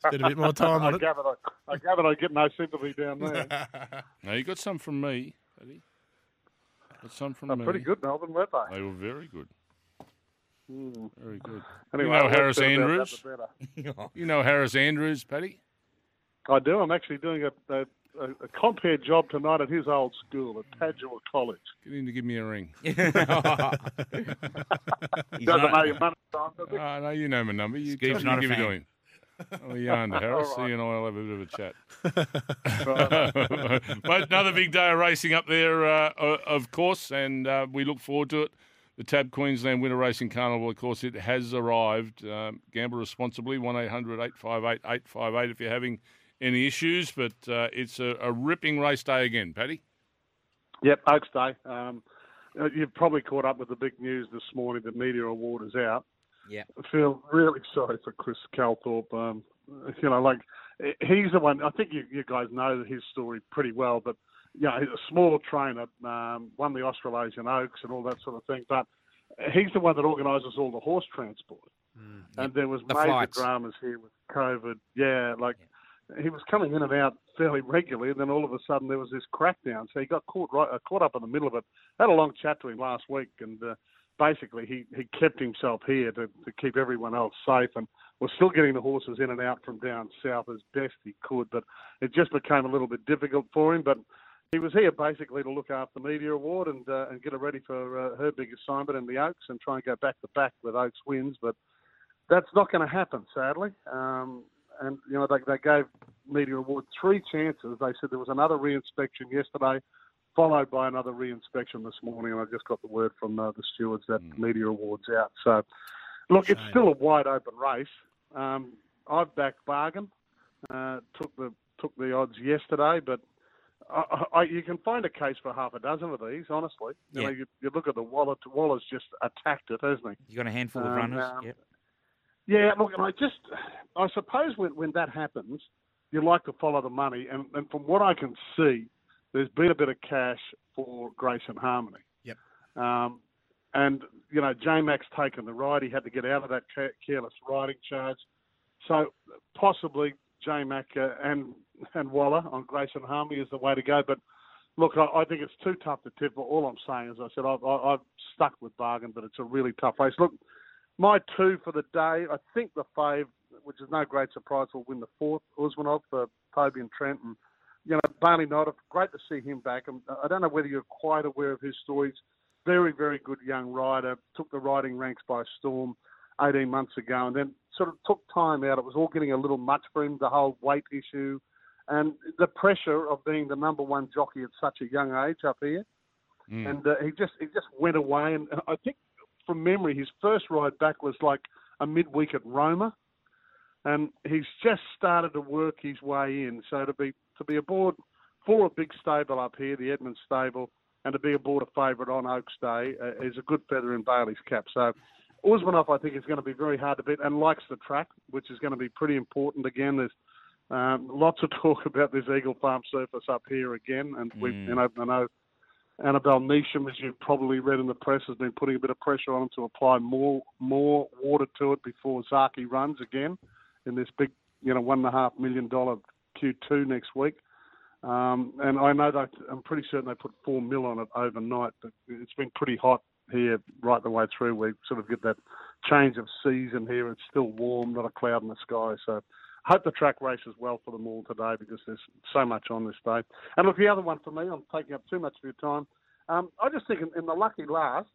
Speaker 4: spend a bit more time
Speaker 5: I
Speaker 4: on it.
Speaker 5: gathered I, I gathered I get no sympathy down there.
Speaker 2: No, you got some from me, Paddy. Got some from
Speaker 5: They're
Speaker 2: me.
Speaker 5: pretty good, Melbourne, weren't they?
Speaker 2: They were very good.
Speaker 5: Mm.
Speaker 2: Very good.
Speaker 5: Anyway,
Speaker 2: know
Speaker 5: the less
Speaker 2: Harris Andrews?
Speaker 5: that.
Speaker 2: You know Harris Andrews, Paddy?
Speaker 5: I do. I'm actually doing a, a, a, a compere job tonight at his old school at Padua College.
Speaker 2: Get in to give me a ring.
Speaker 3: He's
Speaker 5: Doesn't
Speaker 3: not-
Speaker 5: know your money, Simon, does he?
Speaker 2: Oh, no, you know my number. You
Speaker 3: Scoop's
Speaker 2: me
Speaker 3: not a
Speaker 2: give it to him. Oh, you're under, Harris.
Speaker 5: All right.
Speaker 2: You and I will have a bit of a chat. but another big day of racing up there, uh, of course, and uh, we look forward to it. The Tab Queensland Winter Racing Carnival, of course, it has arrived. Um, gamble responsibly, 1 800 858 858 if you're having any issues. But uh, it's a, a ripping race day again, Paddy.
Speaker 5: Yep, Oaks Day. Um, uh, you've probably caught up with the big news this morning. The media award is out.
Speaker 3: Yeah.
Speaker 5: I feel really sorry for Chris Calthorpe. Um, you know, like he's the one. I think you, you guys know his story pretty well. But you know, he's a small trainer, um, won the Australasian Oaks and all that sort of thing. But he's the one that organises all the horse transport. And there was
Speaker 3: The
Speaker 5: major
Speaker 3: flights.
Speaker 5: dramas here with COVID. Yeah, like he was coming in and out fairly regularly, and then all of a sudden there was this crackdown. So he got caught right, uh, caught up in the middle of it. had a long chat to him last week, and uh, basically he, he kept himself here to, to keep everyone else safe, and was still getting the horses in and out from down south as best he could. But it just became a little bit difficult for him. But he was here basically to look after the media award and uh, and get her ready for uh, her big assignment in the Oaks and try and go back to back with Oaks wins, but that's not going to happen, sadly. Um, and you know they, they gave Media Award three chances. They said there was another re-inspection yesterday, followed by another re-inspection this morning, and I just got the word from uh, the stewards that Media Award's out. So, look, it's still a wide open race. Um, I've backed bargain. Uh, took the took the odds yesterday, but I, I, you can find a case for half a dozen of these. Honestly, you know, you, you look at the Waller. Waller's just attacked it, hasn't he?
Speaker 3: You got a handful of
Speaker 5: Um,
Speaker 3: runners.
Speaker 5: um,
Speaker 3: yep.
Speaker 5: Yeah, look, and I just, I suppose when, when that happens, you like to follow the money, and, and from what I can see, there's been a bit of cash for Grace and Harmony.
Speaker 4: Yep.
Speaker 5: Um, and you know, J Mac's taken the ride. He had to get out of that careless riding charge. So possibly J Mac uh, and and Waller on Grace and Harmony is the way to go. But look, I, I think it's too tough to tip. But all I'm saying is, I said I've, I- I've stuck with bargain, but it's a really tough race. Look, my two for the day, I think the fave, which is no great surprise, will win the fourth. Usmanov for Toby and Trent. And, you know, Baylee Nothdurft, great to see him back. And I don't know whether you're quite aware of his stories. Very, very good young rider. Took the riding ranks by storm 18 months ago and then sort of took time out. It was all getting a little much for him, the whole weight issue and the pressure of being the number one jockey at such a young age up here
Speaker 2: Mm.
Speaker 5: and uh, he just he just went away. And I think from memory, his first ride back was like a midweek at Roma, and he's just started to work his way in. So to be to be aboard for a big stable up here, the Edmund stable, and to be aboard a favourite on Oaks Day uh, is a good feather in Baylee's cap. So. Usmanov, I think, is going to be very hard to beat and likes the track, which is going to be pretty important. Again, there's um, lots of talk about this Eagle Farm surface up here again, and we,
Speaker 3: Mm.
Speaker 5: you know, I know Annabel Neasham, as you've probably read in the press, has been putting a bit of pressure on him to apply more more water to it before Zaaki runs again in this big, you know, one and a half million dollar Q2 next week. Um, and I know that I'm pretty certain they put four mil on it overnight, but it's been pretty hot here right the way through. We sort of get that change of season here. It's still warm, not a cloud in the sky. So I hope the track races well for them all today because there's so much on this day. And look, the other one for me, I'm taking up too much of your time. Um, I just think in, in the lucky last,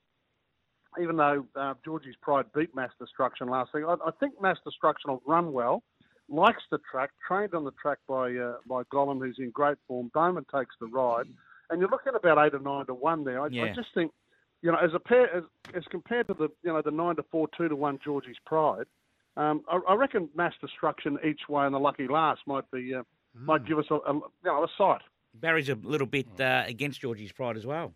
Speaker 5: even though uh, Georgie's Pride beat Mass Destruction last week, I, I think Mass Destruction will run well, likes the track, trained on the track by uh, by Gollan, who's in great form. Bowman takes the ride, and you're looking about eight or nine to one there. I, I just think, you know, as a pair, as, as compared to the you know the nine to four, two to one Georgie's Pride, um, I, I reckon Mass Destruction each way and the lucky last might be uh, might give us a, a you know a sight.
Speaker 3: Barry's a little bit uh, against Georgie's pride as well.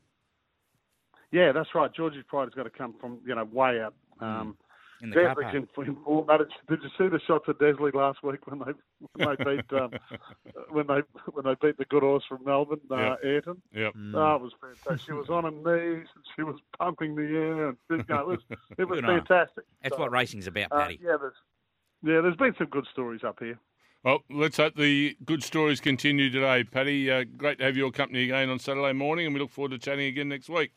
Speaker 5: Yeah, that's right. Georgie's Pride has got to come from you know way out. Um,
Speaker 3: in the car
Speaker 5: Desleigh's
Speaker 3: park.
Speaker 5: in, in. But Did you see the shots of Desleigh last week when they when they beat um, when they when they beat the good horse from Melbourne, uh,
Speaker 2: Yeah.
Speaker 5: Ayrton?
Speaker 2: Yep.
Speaker 5: Oh, it was fantastic. She was on her knees and she was pumping the air, and you know, it was it was
Speaker 3: Good on her.
Speaker 5: fantastic.
Speaker 3: That's
Speaker 5: So,
Speaker 3: what racing's about,
Speaker 5: uh,
Speaker 3: Paddy.
Speaker 5: yeah, there's yeah, there's been some good stories up here.
Speaker 2: Well, let's hope the good stories continue today, Paddy. Uh, great to have your company again on Saturday morning, and we look forward to chatting again next week.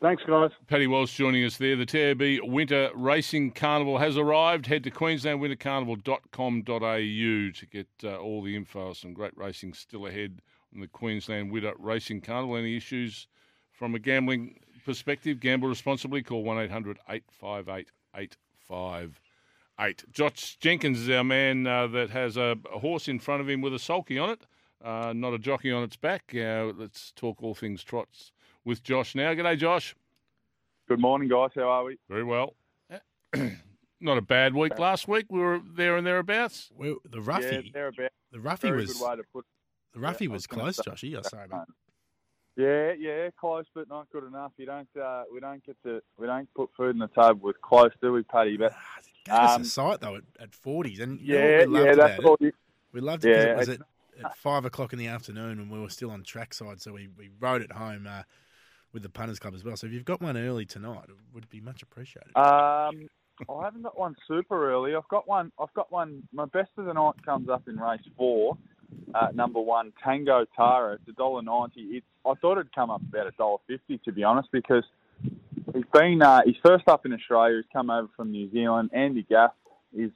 Speaker 5: Thanks, guys.
Speaker 2: Paddy Walsh joining us there. The TAB Winter Racing Carnival has arrived. Head to queenslandwintercarnival.com.au to get uh, all the info. Some great racing still ahead on the Queensland Winter Racing Carnival. Any issues from a gambling perspective? Gamble responsibly. Call 1 800 858 858. Josh Jenkins is our man uh, that has a, a horse in front of him with a sulky on it, uh, not a jockey on its back. Uh, let's talk all things trots with Josh now. G'day, Josh.
Speaker 6: Good morning, guys. How are we?
Speaker 2: Very well. Not a bad week last week. We were there and thereabouts.
Speaker 4: Well, the
Speaker 6: Yeah,
Speaker 4: roughy,
Speaker 6: they're about
Speaker 4: the roughy
Speaker 6: very
Speaker 4: was
Speaker 6: good way to put.
Speaker 4: the roughy
Speaker 6: yeah,
Speaker 4: was
Speaker 6: was
Speaker 4: close,
Speaker 6: say
Speaker 4: Joshy. Oh, sorry, mate.
Speaker 6: Yeah, yeah, close but not good enough. You don't, uh, we don't get to, we don't put food on the table with close, do we, Paddy? But
Speaker 4: it Gave us
Speaker 6: Um,
Speaker 4: a sight though at, at 40s, and you know
Speaker 6: yeah,
Speaker 4: we loved
Speaker 6: yeah, that's
Speaker 4: about
Speaker 6: all.
Speaker 4: it.
Speaker 6: You,
Speaker 4: We loved it because
Speaker 6: Yeah,
Speaker 4: it was at, at five o'clock in the afternoon, and we were still on trackside, so we, we rode it home uh, with the punters club as well. So if you've got one early tonight, it would be much appreciated.
Speaker 6: um, I haven't got one super early. I've got one. I've got one. My best of the night comes up in race four. Uh, number one, Tango Tara. It's a dollar ninety. It's. I thought it'd come up about a dollar fifty to be honest, because he's been. Uh, he's first up in Australia. He's come over from New Zealand. Andy Gath is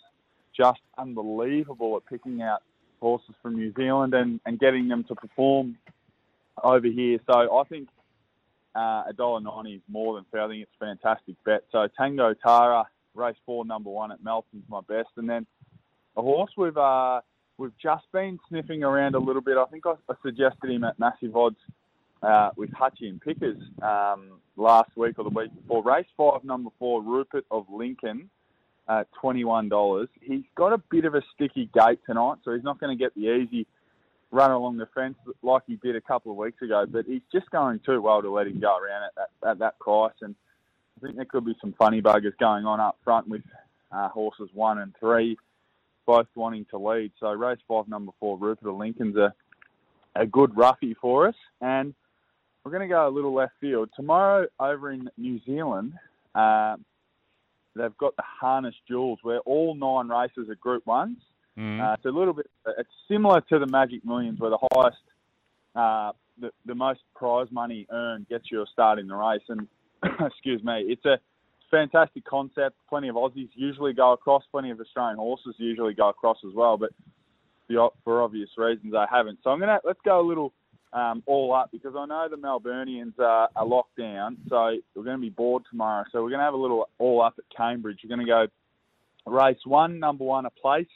Speaker 6: just unbelievable at picking out horses from New Zealand and, and getting them to perform over here. So I think a dollar ninety is more than fair. I think it's a fantastic bet. So Tango Tara, race four, number one at Melton's my best, and then a horse we've uh, we've just been sniffing around a little bit. I think I, I suggested him at massive odds uh, with Hutchie and Pickers um, last week or the week before. Race five, number four, Rupert of Lincoln. Twenty-one dollars. He's got a bit of a sticky gate tonight, so he's not going to get the easy run along the fence like he did a couple of weeks ago. But he's just going too well to let him go around at that, at that price. And I think there could be some funny buggers going on up front with uh, horses one and three, both wanting to lead. So race five, number four, Rupert of Lincoln's a, a good roughie for us. And we're going to go a little left field. Tomorrow over in New Zealand, uh, they've got the Harness Jewels where all nine races are Group 1s.
Speaker 2: Mm.
Speaker 6: Uh, it's a little bit. It's similar to the Magic Millions, where the highest, uh, the, the most prize money earned gets you a start in the race. And excuse me, it's a fantastic concept. Plenty of Aussies usually go across. Plenty of Australian horses usually go across as well. But the, for obvious reasons, they haven't. So I'm gonna let's go a little um, all up because I know the Melburnians are, are locked down. So we're going to be bored tomorrow. So we're going to have a little all up at Cambridge. We're going to go race one, number one, a place.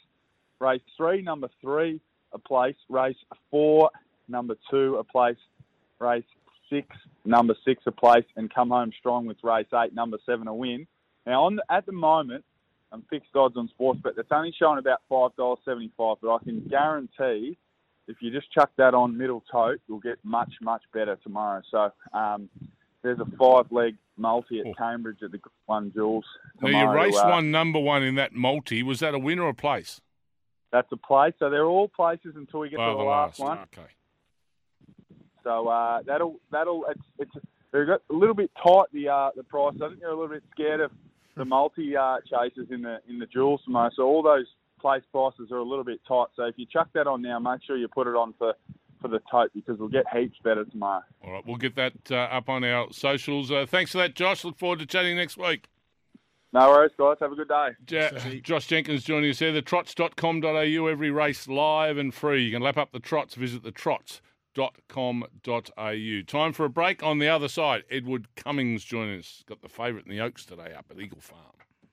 Speaker 6: Race three, number three, a place. Race four, number two, a place. Race six, number six, a place, and come home strong with race eight, number seven, a win. Now, on the, at the moment, I'm fixed odds on sports, but it's only showing about five dollars seventy-five. But I can guarantee, if you just chuck that on middle tote, you'll get much, much better tomorrow. So um, there's a five-leg multi
Speaker 2: Oh.
Speaker 6: at Cambridge at the One Jewels.
Speaker 2: Now, you
Speaker 6: tomorrow,
Speaker 2: race
Speaker 6: uh,
Speaker 2: one, number one in that multi. Was that a win or a place?
Speaker 6: That's a place. So they're all places until we get
Speaker 2: Oh,
Speaker 6: to the last, one.
Speaker 2: Okay.
Speaker 6: So uh, that'll that'll it's it's they're got a little bit tight the uh, the price. I think they're a little bit scared of the multi uh, chasers in the in the jewels tomorrow. So all those place prices are a little bit tight. So if you chuck that on now, make sure you put it on for for the tote because we'll get heaps better tomorrow.
Speaker 2: All right, we'll get that uh, up on our socials. Uh, thanks for that, Josh. Look forward to chatting next week.
Speaker 6: No worries, guys. Have a good day.
Speaker 2: Ja- Josh Jenkins joining us here. The trots.com.au, every race live and free. You can lap up the trots, visit the trots.com.au. Time for a break. On the other side, Edward Cummings joining us. Got the favourite in the Oaks today up at Eagle Farm.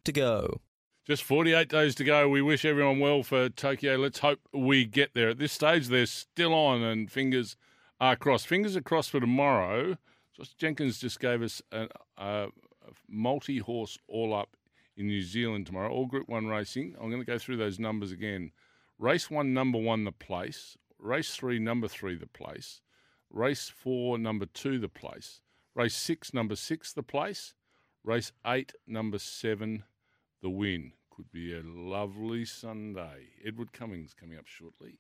Speaker 7: to go.
Speaker 2: Just 48 days to go. We wish everyone well for Tokyo. Let's hope we get there. At this stage, they're still on, and fingers are crossed. Fingers are crossed for tomorrow. Josh Jenkins just gave us a, a uh, multi horse all up in New Zealand tomorrow, all Group 1 racing. I'm going to go through those numbers again. Race 1, number 1, the place. Race 3, number 3, the place. Race 4, number 2, the place. Race 6, number 6, the place. Race 8, number 7, the win. Could be a lovely Sunday. Edward Cummings coming up shortly.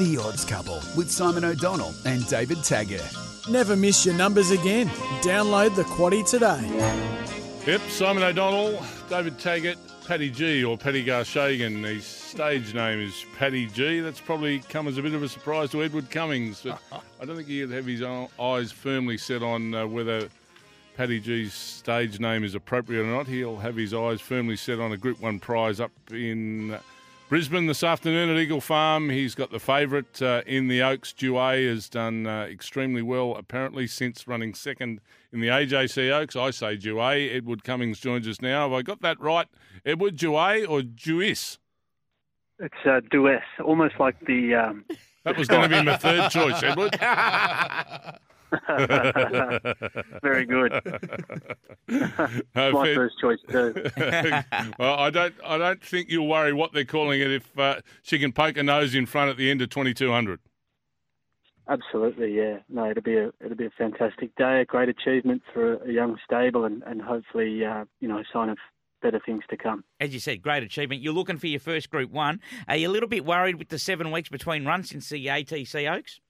Speaker 8: The Odds Couple with Simon O'Donnell and David Taggart.
Speaker 1: Never miss your numbers again. Download the Quaddy today.
Speaker 2: Yep, Simon O'Donnell, David Taggart, Paddy G or Paddy Garshagan. His stage name is Paddy G. That's probably come as a bit of a surprise to Edward Cummings. But I don't think he'd have his eyes firmly set on uh, whether Paddy G's stage name is appropriate or not. He'll have his eyes firmly set on a Group 1 prize up in Brisbane this afternoon at Eagle Farm. He's got the favourite uh, in the Oaks. Duay has done uh, extremely well, apparently, since running second in the AJC Oaks. I say Duay. Edward Cummings joins us now. Have I got that right? Edward Duay or Duis?
Speaker 7: It's uh, duet, almost like the. Um,
Speaker 2: That was going to be my third choice, Edward.
Speaker 7: very good.
Speaker 2: No,
Speaker 7: My
Speaker 2: fair-
Speaker 7: first choice too.
Speaker 2: well, I don't. I don't think you'll worry what they're calling it if uh, she can poke her nose in front at the end of 2200.
Speaker 7: Absolutely, yeah. No, it'll be a it'll be a fantastic day, a great achievement for a young stable, and and hopefully, uh, you know, a sign of better things to come.
Speaker 3: As you said, great achievement. You're looking for your first Group One. Are you a little bit worried with the seven weeks between runs since the ATC Oaks?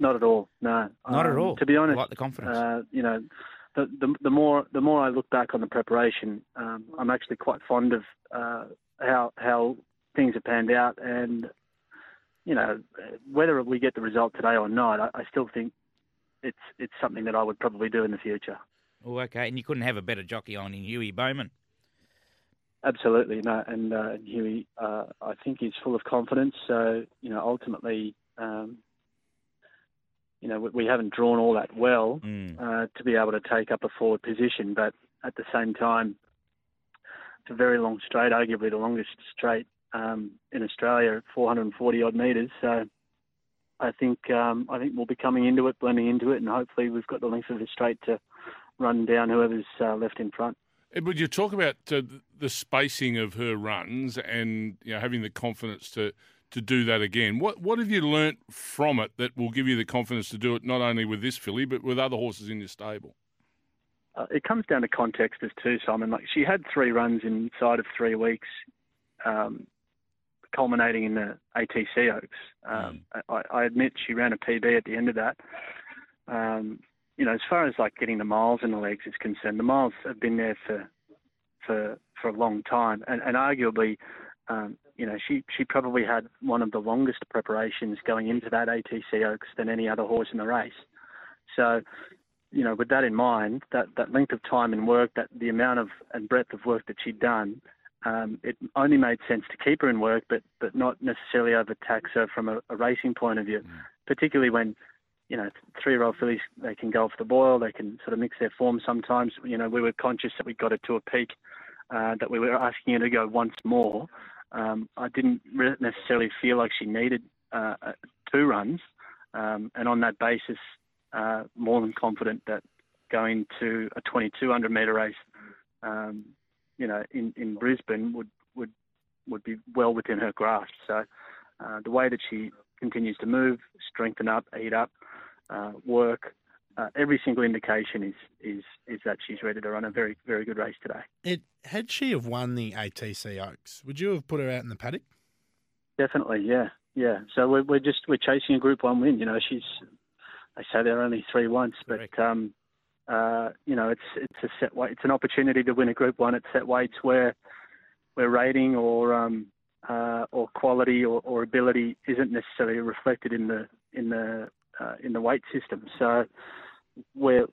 Speaker 7: Not at all. No,
Speaker 3: Not at
Speaker 7: Um,
Speaker 3: all.
Speaker 7: To be honest,
Speaker 3: I like the confidence.
Speaker 7: Uh, you know, the, the the more the more I look back on the preparation, um, I'm actually quite fond of uh, how how things have panned out, and you know, whether we get the result today or not, I, I still think it's it's something that I would probably do in the future.
Speaker 3: oh, okay. And you couldn't have a better jockey on in Huey Bowman.
Speaker 7: Absolutely, no, and uh, Huey, uh, I think he's full of confidence. So you know, ultimately, um, you know, we, we haven't drawn all that well
Speaker 3: Mm.
Speaker 7: uh, to be able to take up a forward position, but at the same time, it's a very long straight, arguably the longest straight um, in Australia, 440 odd metres. So I think um, I think we'll be coming into it, blending into it, and hopefully we've got the length of the straight to run down whoever's uh, left in front.
Speaker 2: Edward, you talk about uh, the spacing of her runs and you know having the confidence to to do that again. What what have you learnt from it that will give you the confidence to do it not only with this filly but with other horses in your stable?
Speaker 7: Uh, it comes down to context as too, Simon. Like she had three runs inside of three weeks, um, culminating in the ATC Oaks. Um, I, I admit she ran a PB at the end of that. Um, you know, as far as like getting the miles in the legs is concerned, the miles have been there for for for a long time, and, and arguably, um, you know, she she probably had one of the longest preparations going into that ATC Oaks than any other horse in the race. So, you know, with that in mind, that, that length of time and work, that the amount of and breadth of work that she'd done, um, it only made sense to keep her in work, but but not necessarily overtax her from a, a racing point of view, particularly when. You know, three-year-old fillies they can go off the boil. They can sort of mix their form sometimes. You know, we were conscious that we got it to a peak, uh, that we were asking her to go once more. Um, I didn't necessarily feel like she needed uh, uh, two runs, um, and on that basis, uh, more than confident that going to a 2200 metre race, um, you know, in, in Brisbane would, would would be well within her grasp. So uh, the way that she continues to move, strengthen up, eat up, uh, work, uh, every single indication is, is is that she's ready to run a very very good race today.
Speaker 4: It had she have won the ATC Oaks, would you have put her out in the paddock?
Speaker 7: Definitely, yeah, yeah. So we're we're just we're chasing a Group One win. You know, she's they say there are only three once, but um, uh, you know, it's it's a set weight. It's an opportunity to win a Group One at set weights where where rating or um, uh, or quality or, or ability isn't necessarily reflected in the in the uh, in the weight system. So we're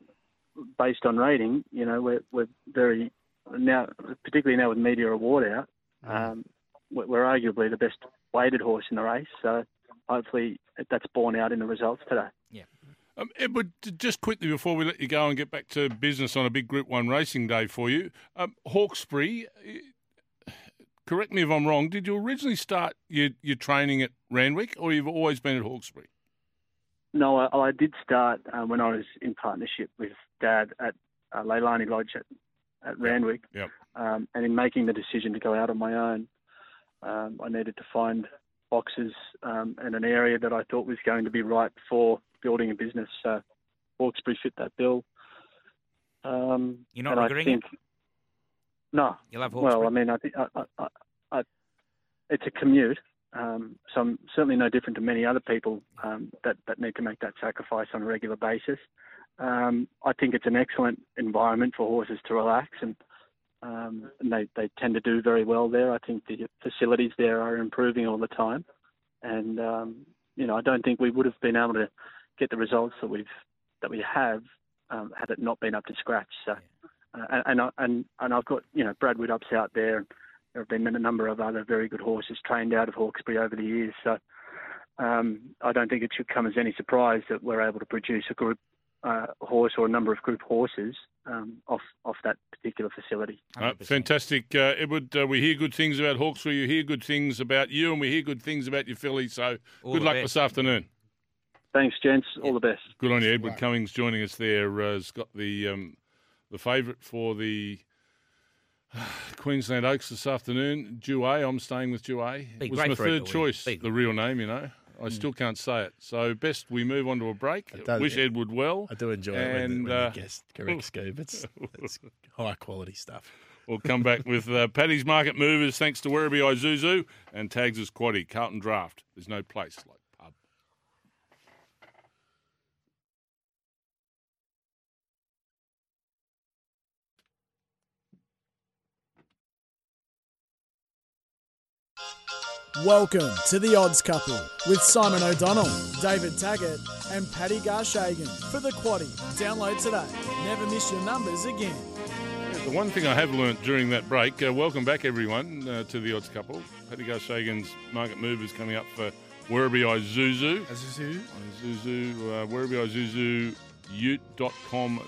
Speaker 7: based on rating. You know, we're we're very now, particularly now with Media Award out. Um, we're we're arguably the best weighted horse in the race. So hopefully that's borne out in the results today.
Speaker 2: Um, Edward, just quickly before we let you go and get back to business on a big Group One racing day for you, um, Hawkesbury. eh, Correct me if I'm wrong. Did you originally start your, your training at Randwick, or you've always been at Hawkesbury?
Speaker 7: No, I, I did start uh, when I was in partnership with Dad at uh, Leilani Lodge at, at Randwick.
Speaker 2: Yep.
Speaker 7: Um, and in making the decision to go out on my own, um, I needed to find boxes um, and an area that I thought was going to be right for building a business. So Hawkesbury fit that bill. Um,
Speaker 3: You're not regretting it?
Speaker 7: think, No.
Speaker 3: You love
Speaker 7: Well, I mean, I think I, I, I, it's a commute. Um, so I'm certainly no different to many other people um, that, that need to make that sacrifice on a regular basis. Um, I think it's an excellent environment for horses to relax and um, and they, they tend to do very well there. I think the facilities there are improving all the time, and um, you know I don't think we would have been able to get the results that we've that we have um, had it not been up to scratch. So, uh, and and I- and and I've got you know Brad Widdup's out there. There have been a number of other very good horses trained out of Hawkesbury over the years. So um, I don't think it should come as any surprise that we're able to produce a group uh, horse or a number of group horses um, off off that particular facility.
Speaker 2: Uh, fantastic, uh, Edward. Uh, we hear good things about Hawkesbury. You hear good things about you, and we hear good things about your filly. So
Speaker 3: All
Speaker 2: good luck
Speaker 3: best.
Speaker 2: this afternoon.
Speaker 7: Thanks, gents. All the best.
Speaker 2: Good on you, Edward Cummings, joining us there. Uh, has got the um, the favourite for the Queensland Oaks this afternoon. Due I'm staying with Due
Speaker 3: Be
Speaker 2: was my third choice,
Speaker 3: Be
Speaker 2: the real name, you know. I still can't say it. So best we move on to a break.
Speaker 4: It
Speaker 2: Wish
Speaker 4: yeah.
Speaker 2: Edward well.
Speaker 4: I do enjoy it when,
Speaker 2: And,
Speaker 4: the, when
Speaker 2: uh,
Speaker 4: you guess correct, Scoob. It's, it's high quality stuff.
Speaker 2: We'll come back with uh, Paddy's Market Movers, thanks to Werribee Isuzu and Tags' as Quaddy, Carlton Draft. There's no place like
Speaker 1: Welcome to the Odds Couple with Simon O'Donnell, David Taggart, and Paddy Garshagen for the Quaddy. Download today. Never miss your numbers again.
Speaker 2: The one thing I have learnt during that break, uh, welcome back everyone uh, to the Odds Couple. Paddy Garshagen's Market Movers coming up for Werribee Isuzu.
Speaker 4: Isuzu.
Speaker 2: Isuzu, uh, Werribee Isuzu ute.com.au.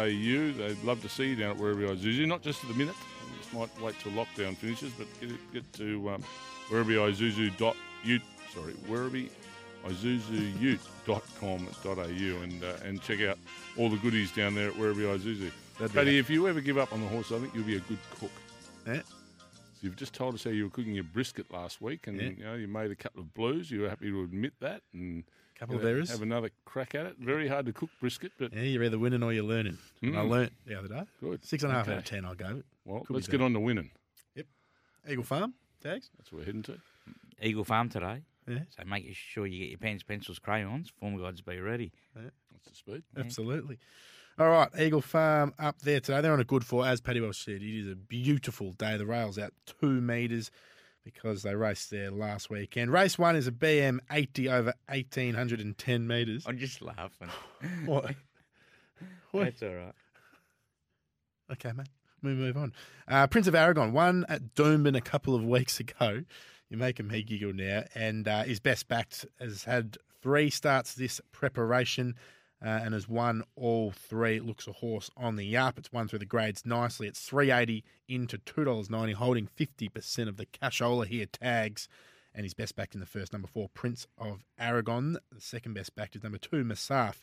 Speaker 2: They'd love to see you down at Werribee Isuzu, not just at the minute. You just might wait till lockdown finishes, but get, it, get to um, Werribee Isuzu dot ute, sorry, Werribee Isuzu ute.com.au and, uh, and check out all the goodies down there at Werribee Isuzu.
Speaker 4: That'd be
Speaker 2: Paddy, if you ever give up on the horse, I think you'll be a good cook.
Speaker 4: Yeah.
Speaker 2: So you've just told us how you were cooking your brisket last week, and
Speaker 4: Yeah.
Speaker 2: you know you made a couple of blues. You were happy to admit that, and
Speaker 4: Couple of
Speaker 2: you know,
Speaker 4: errors.
Speaker 2: Have another crack at it. Very hard to cook brisket, but
Speaker 4: Yeah, you're either winning or you're learning. And I
Speaker 2: Mm.
Speaker 4: learnt the other day.
Speaker 2: good.
Speaker 4: Six and a half
Speaker 2: Okay.
Speaker 4: out of ten, I'll go.
Speaker 2: Well,
Speaker 4: Could
Speaker 2: let's get on to winning. Yep.
Speaker 4: Eagle Farm, tags.
Speaker 2: That's what we're heading to.
Speaker 3: Eagle Farm today.
Speaker 4: Yeah.
Speaker 3: So make sure you get your pens, pencils, crayons. Form guides be ready.
Speaker 2: What's the speed?
Speaker 4: Absolutely. All right, Eagle Farm up there today. They're on a good four. As Paddy Welsh said, it is a beautiful day. The rail's out two metres because they raced there last weekend. Race one is a BM 80 over 1,810 metres.
Speaker 3: I'm just laughing.
Speaker 4: What? What?
Speaker 3: That's all right.
Speaker 4: Okay, mate. We move on. Uh, Prince of Aragon won at Doomben a couple of weeks ago. You're making me giggle now. And uh, his best backed has had three starts this preparation uh, and has won all three. It looks a horse on the up. It's won through the grades nicely. It's 380 into $2.90, holding 50% of the cashola here tags. And his best backed in the first, number four, Prince of Aragon. The second best backed is number two, Masaf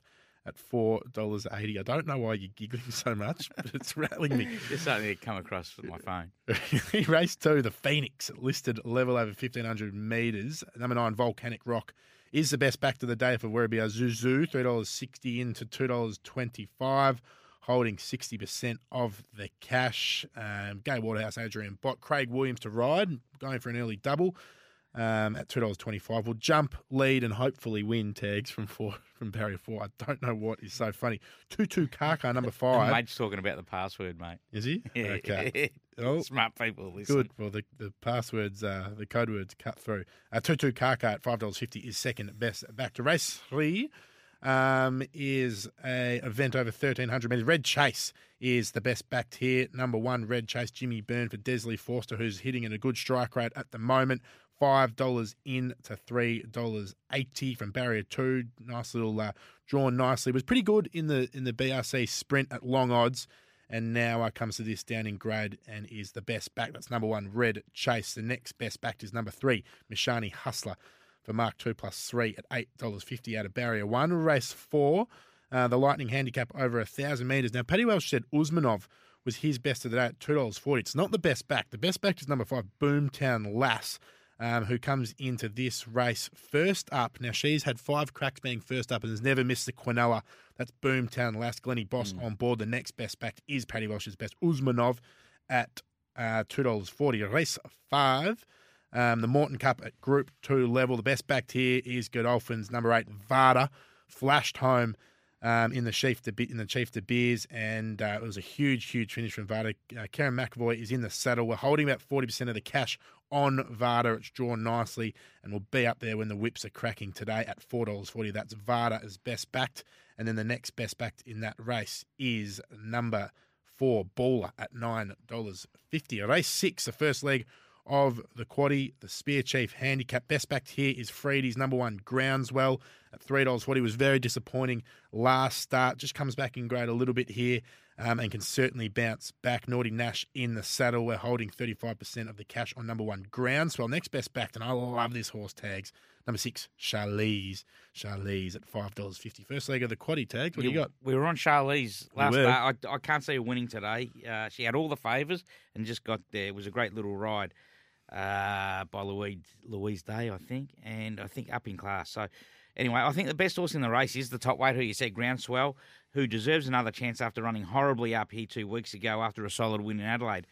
Speaker 4: at four dollars eighty. I don't know why you're giggling so much, but it's rattling me.
Speaker 3: It's something that come across with my phone.
Speaker 4: he raced two, the Phoenix, listed level over fifteen hundred meters. Number nine, Volcanic Rock, is the best back to the day for Werribee Zuzu, three dollars sixty into two dollars twenty five. Holding 60% of the cash. Um, Gay Waterhouse, Adrian Bott, Craig Williams to ride, going for an early double um, at two dollars twenty five. Will jump, lead, and hopefully win tags from four from barrier four. I don't know what is so funny. Tutukaka number
Speaker 3: My
Speaker 4: five.
Speaker 3: mate's talking about the password, mate.
Speaker 4: Is he? Okay. Oh,
Speaker 3: Smart people listen.
Speaker 4: good. Well, the the passwords, uh, the code words cut through. Uh, two two Kaka at five dollars fifty is second best. Back to race three. Um, is a event over thirteen hundred meters. Red Chase is the best backed here. Number one, Red Chase, Jimmy Byrne for Desleigh Forster, who's hitting at a good strike rate at the moment. Five dollars in to three dollars eighty from barrier two. Nice little uh, drawn nicely. Was pretty good in the in the BRC sprint at long odds, and now uh, comes to this down in grade and is the best back. That's number one, Red Chase. The next best back is number three, Mishani Hustler for Mark two plus three at eight dollars fifty out of barrier one. Race four, uh, the Lightning handicap over a thousand meters. Now Paddy Welsh said Usmanov was his best of the day at two dollars forty. It's not the best back. The best back is number five, Boomtown Lass. Um, who comes into this race first up. Now, she's had five cracks being first up and has never missed the Quinella. That's Boomtown Lass. Glenny Boss on board. The next best back is Paddy Welsh's best, Usmanov, at uh, $2.40. Race five. Um, the Moreton Cup at Group 2 level. The best backed here is Godolphins, number 8, Varda. Flashed home um, in the Chief de in the Chief de Beers, and uh, it was a huge, huge finish from Varda. Uh, Kerrin McEvoy is in the saddle. We're holding about forty percent of the cash on Varda. It's drawn nicely, and will be up there when the whips are cracking today at four dollars forty. That's Varda as best backed, and then the next best backed in that race is number four Baller at nine dollars fifty. Race six, the first leg of the quaddy, the Spear Chief handicap. Best backed here is Freedy's number one Groundswell at three dollars forty. Was very disappointing last start. Just comes back in grade a little bit here. Um, and can certainly bounce back. Naughty Nash in the saddle. We're holding 35% of the cash on number one Groundswell. Next best backed, and I love this horse tags. Number six, Charlize. Charlize at $5.50. First leg of the quaddy tags. What do you got?
Speaker 3: We were on Charlize last
Speaker 4: were.
Speaker 3: day. I, I can't see her winning today. Uh, she had all the favours and just got there. It was a great little ride uh, by Louise, Louise Day, I think, and I think up in class. So, anyway, I think the best horse in the race is the top weight, who you said, Groundswell, who deserves another chance after running horribly up here two weeks ago after a solid win in Adelaide.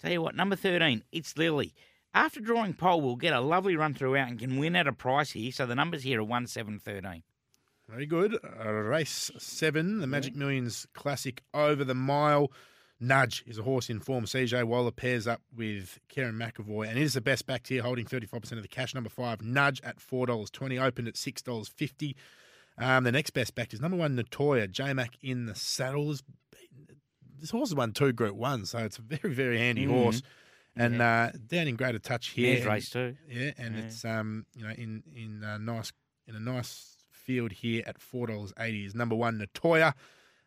Speaker 3: Tell you what, number 13, it's Lily. After drawing pole, will get a lovely run throughout and can win at a price here. So the numbers here are 1 7 13.
Speaker 4: Very good. Uh, race seven, the Magic Millions Classic over the mile. Nudge is a horse in form. CJ Waller pairs up with Kerrin McEvoy, and it is the best back here, holding 35% of the cash. Number five, Nudge at $4.20, opened at $6.50. Um, the next best back is number one, Nettoyer. J Mac in the saddles. This horse has won two Group One, so it's a very, very handy
Speaker 3: Mhm.
Speaker 4: horse. And uh, down in greater touch here.
Speaker 3: Mares race too.
Speaker 4: Yeah, and
Speaker 3: Yeah.
Speaker 4: it's um you know in in uh, nice in a nice field here at four dollars eighty is number one Nettoyer.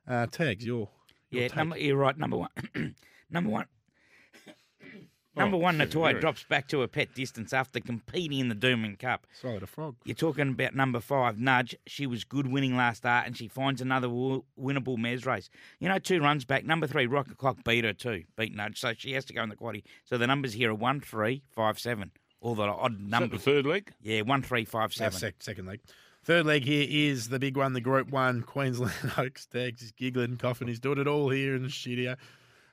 Speaker 4: Uh, tags your
Speaker 3: Yeah, number, you're right. Number one. number one. Oh, number
Speaker 2: Oh,
Speaker 3: one,
Speaker 2: Nettoyer
Speaker 3: drops back to a pet distance after competing in the Doomben Cup.
Speaker 4: swallowed a frog.
Speaker 3: You're talking about number five, Nudge. She was good winning last start, and she finds another w- winnable Mez race. You know, two runs back. Number three, Rocket Clock beat her too, beat Nudge, so she has to go in the quaddy. So the numbers here are one, three, five, seven. All the odd
Speaker 2: that the
Speaker 3: numbers.
Speaker 2: third leg?
Speaker 3: Yeah, one, three, five,
Speaker 4: That's
Speaker 3: seven.
Speaker 4: sec- second leg. Third leg here is the big one, the Group One Queensland Oaks. Tags is giggling, coughing. He's doing it all here in the studio.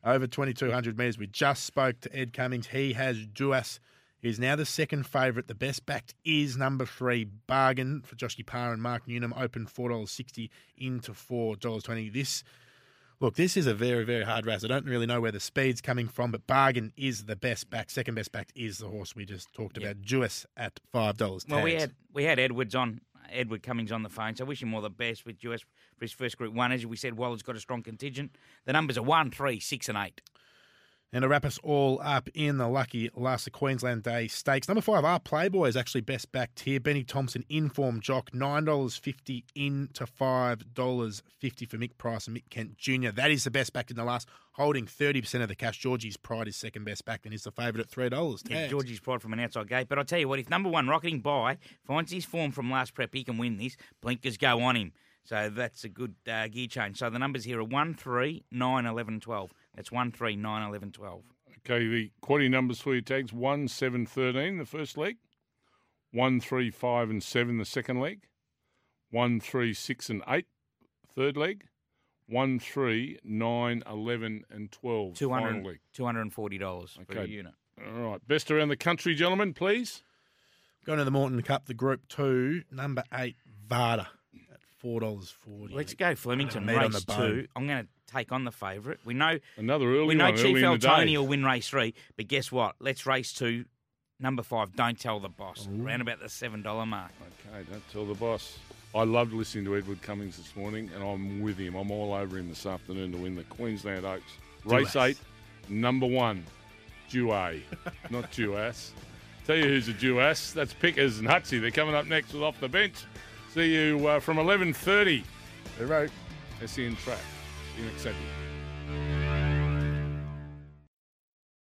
Speaker 4: Over 2,200 metres. We just spoke to Ed Cummings. He has Duais. He's now the second favourite. The best backed is number three, Bargain for Josh Parr and Mark Newnham. Open $4.60 into $4.20. This, look, this is a very, very hard race. I don't really know where the speed's coming from, but Bargain is the best back. Second best backed is the horse we just talked
Speaker 3: Yep.
Speaker 4: about, Duais at $5.
Speaker 3: Well, we had we had Edwards on Edward Cummings on the phone, so I wish him all the best with US for his first Group One. As we said, Waller's got a strong contingent. The numbers are one, three, six, and eight.
Speaker 4: And to wrap us all up in the lucky last of Queensland Day Stakes, number five, our Playboy is actually best backed here. Benny Thompson, inform jock, $9.50 into $5.50 for Mick Price and Mick Kent Jr. That is the best backed in the last, holding 30% of the cash. Georgie's Pride is second best backed and is the favourite at $3.
Speaker 3: Yeah. Georgie's pride from an outside gate. But I'll tell you what, if number one rocketing by finds his form from last prep, he can win this. Blinkers go on him. So that's a good uh, gear change. So the numbers here are 1, 3, 9, 11, 12. That's 1, 3, 9, 11, 12.
Speaker 2: Okay, the quaddy numbers for your tags 1, 7, 13, the first leg. 1, 3, 5, and 7, the second leg. 1, 3, 6, and 8, third leg. 1, 3, 9, 11, and 12,
Speaker 3: 200,
Speaker 2: final leg.
Speaker 3: $240 for
Speaker 2: Okay.
Speaker 3: a unit.
Speaker 2: All right, best around the country, gentlemen, please.
Speaker 4: Going to the Moreton Cup, the Group 2, number 8, Varda at $4.40.
Speaker 3: Let's go Flemington,
Speaker 4: Meat on
Speaker 3: race
Speaker 4: the bone.
Speaker 3: two. I'm going to take on the favourite. We know
Speaker 2: Another early
Speaker 3: we know
Speaker 2: one,
Speaker 3: Chief
Speaker 2: early in the
Speaker 3: Tony
Speaker 2: day.
Speaker 3: will win race three, but guess what? Let's race two. Number five, don't tell the boss. Around about the seven dollar mark.
Speaker 2: Okay, don't tell the boss. I loved listening to Edward Cummings this morning, and I'm with him. I'm all over him this afternoon to win the Queensland Oaks. Race
Speaker 4: Duas.
Speaker 2: eight, number one, Dewey, not Duas. Tell you who's a Duas. That's Pickers and Hutsy. They're coming up next with Off the Bench. See you uh, from 11.30. They wrote SEN Track. See you next Saturday.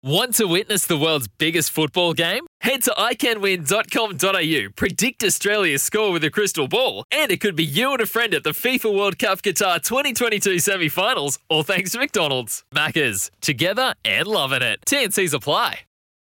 Speaker 9: Want to witness the world's biggest football game? Head to iCanWin.com.au, predict Australia's score with a crystal ball, and it could be you and a friend at the FIFA World Cup Qatar 2022 semi finals, all thanks to McDonald's. Maccas, together and loving it. TNCs apply.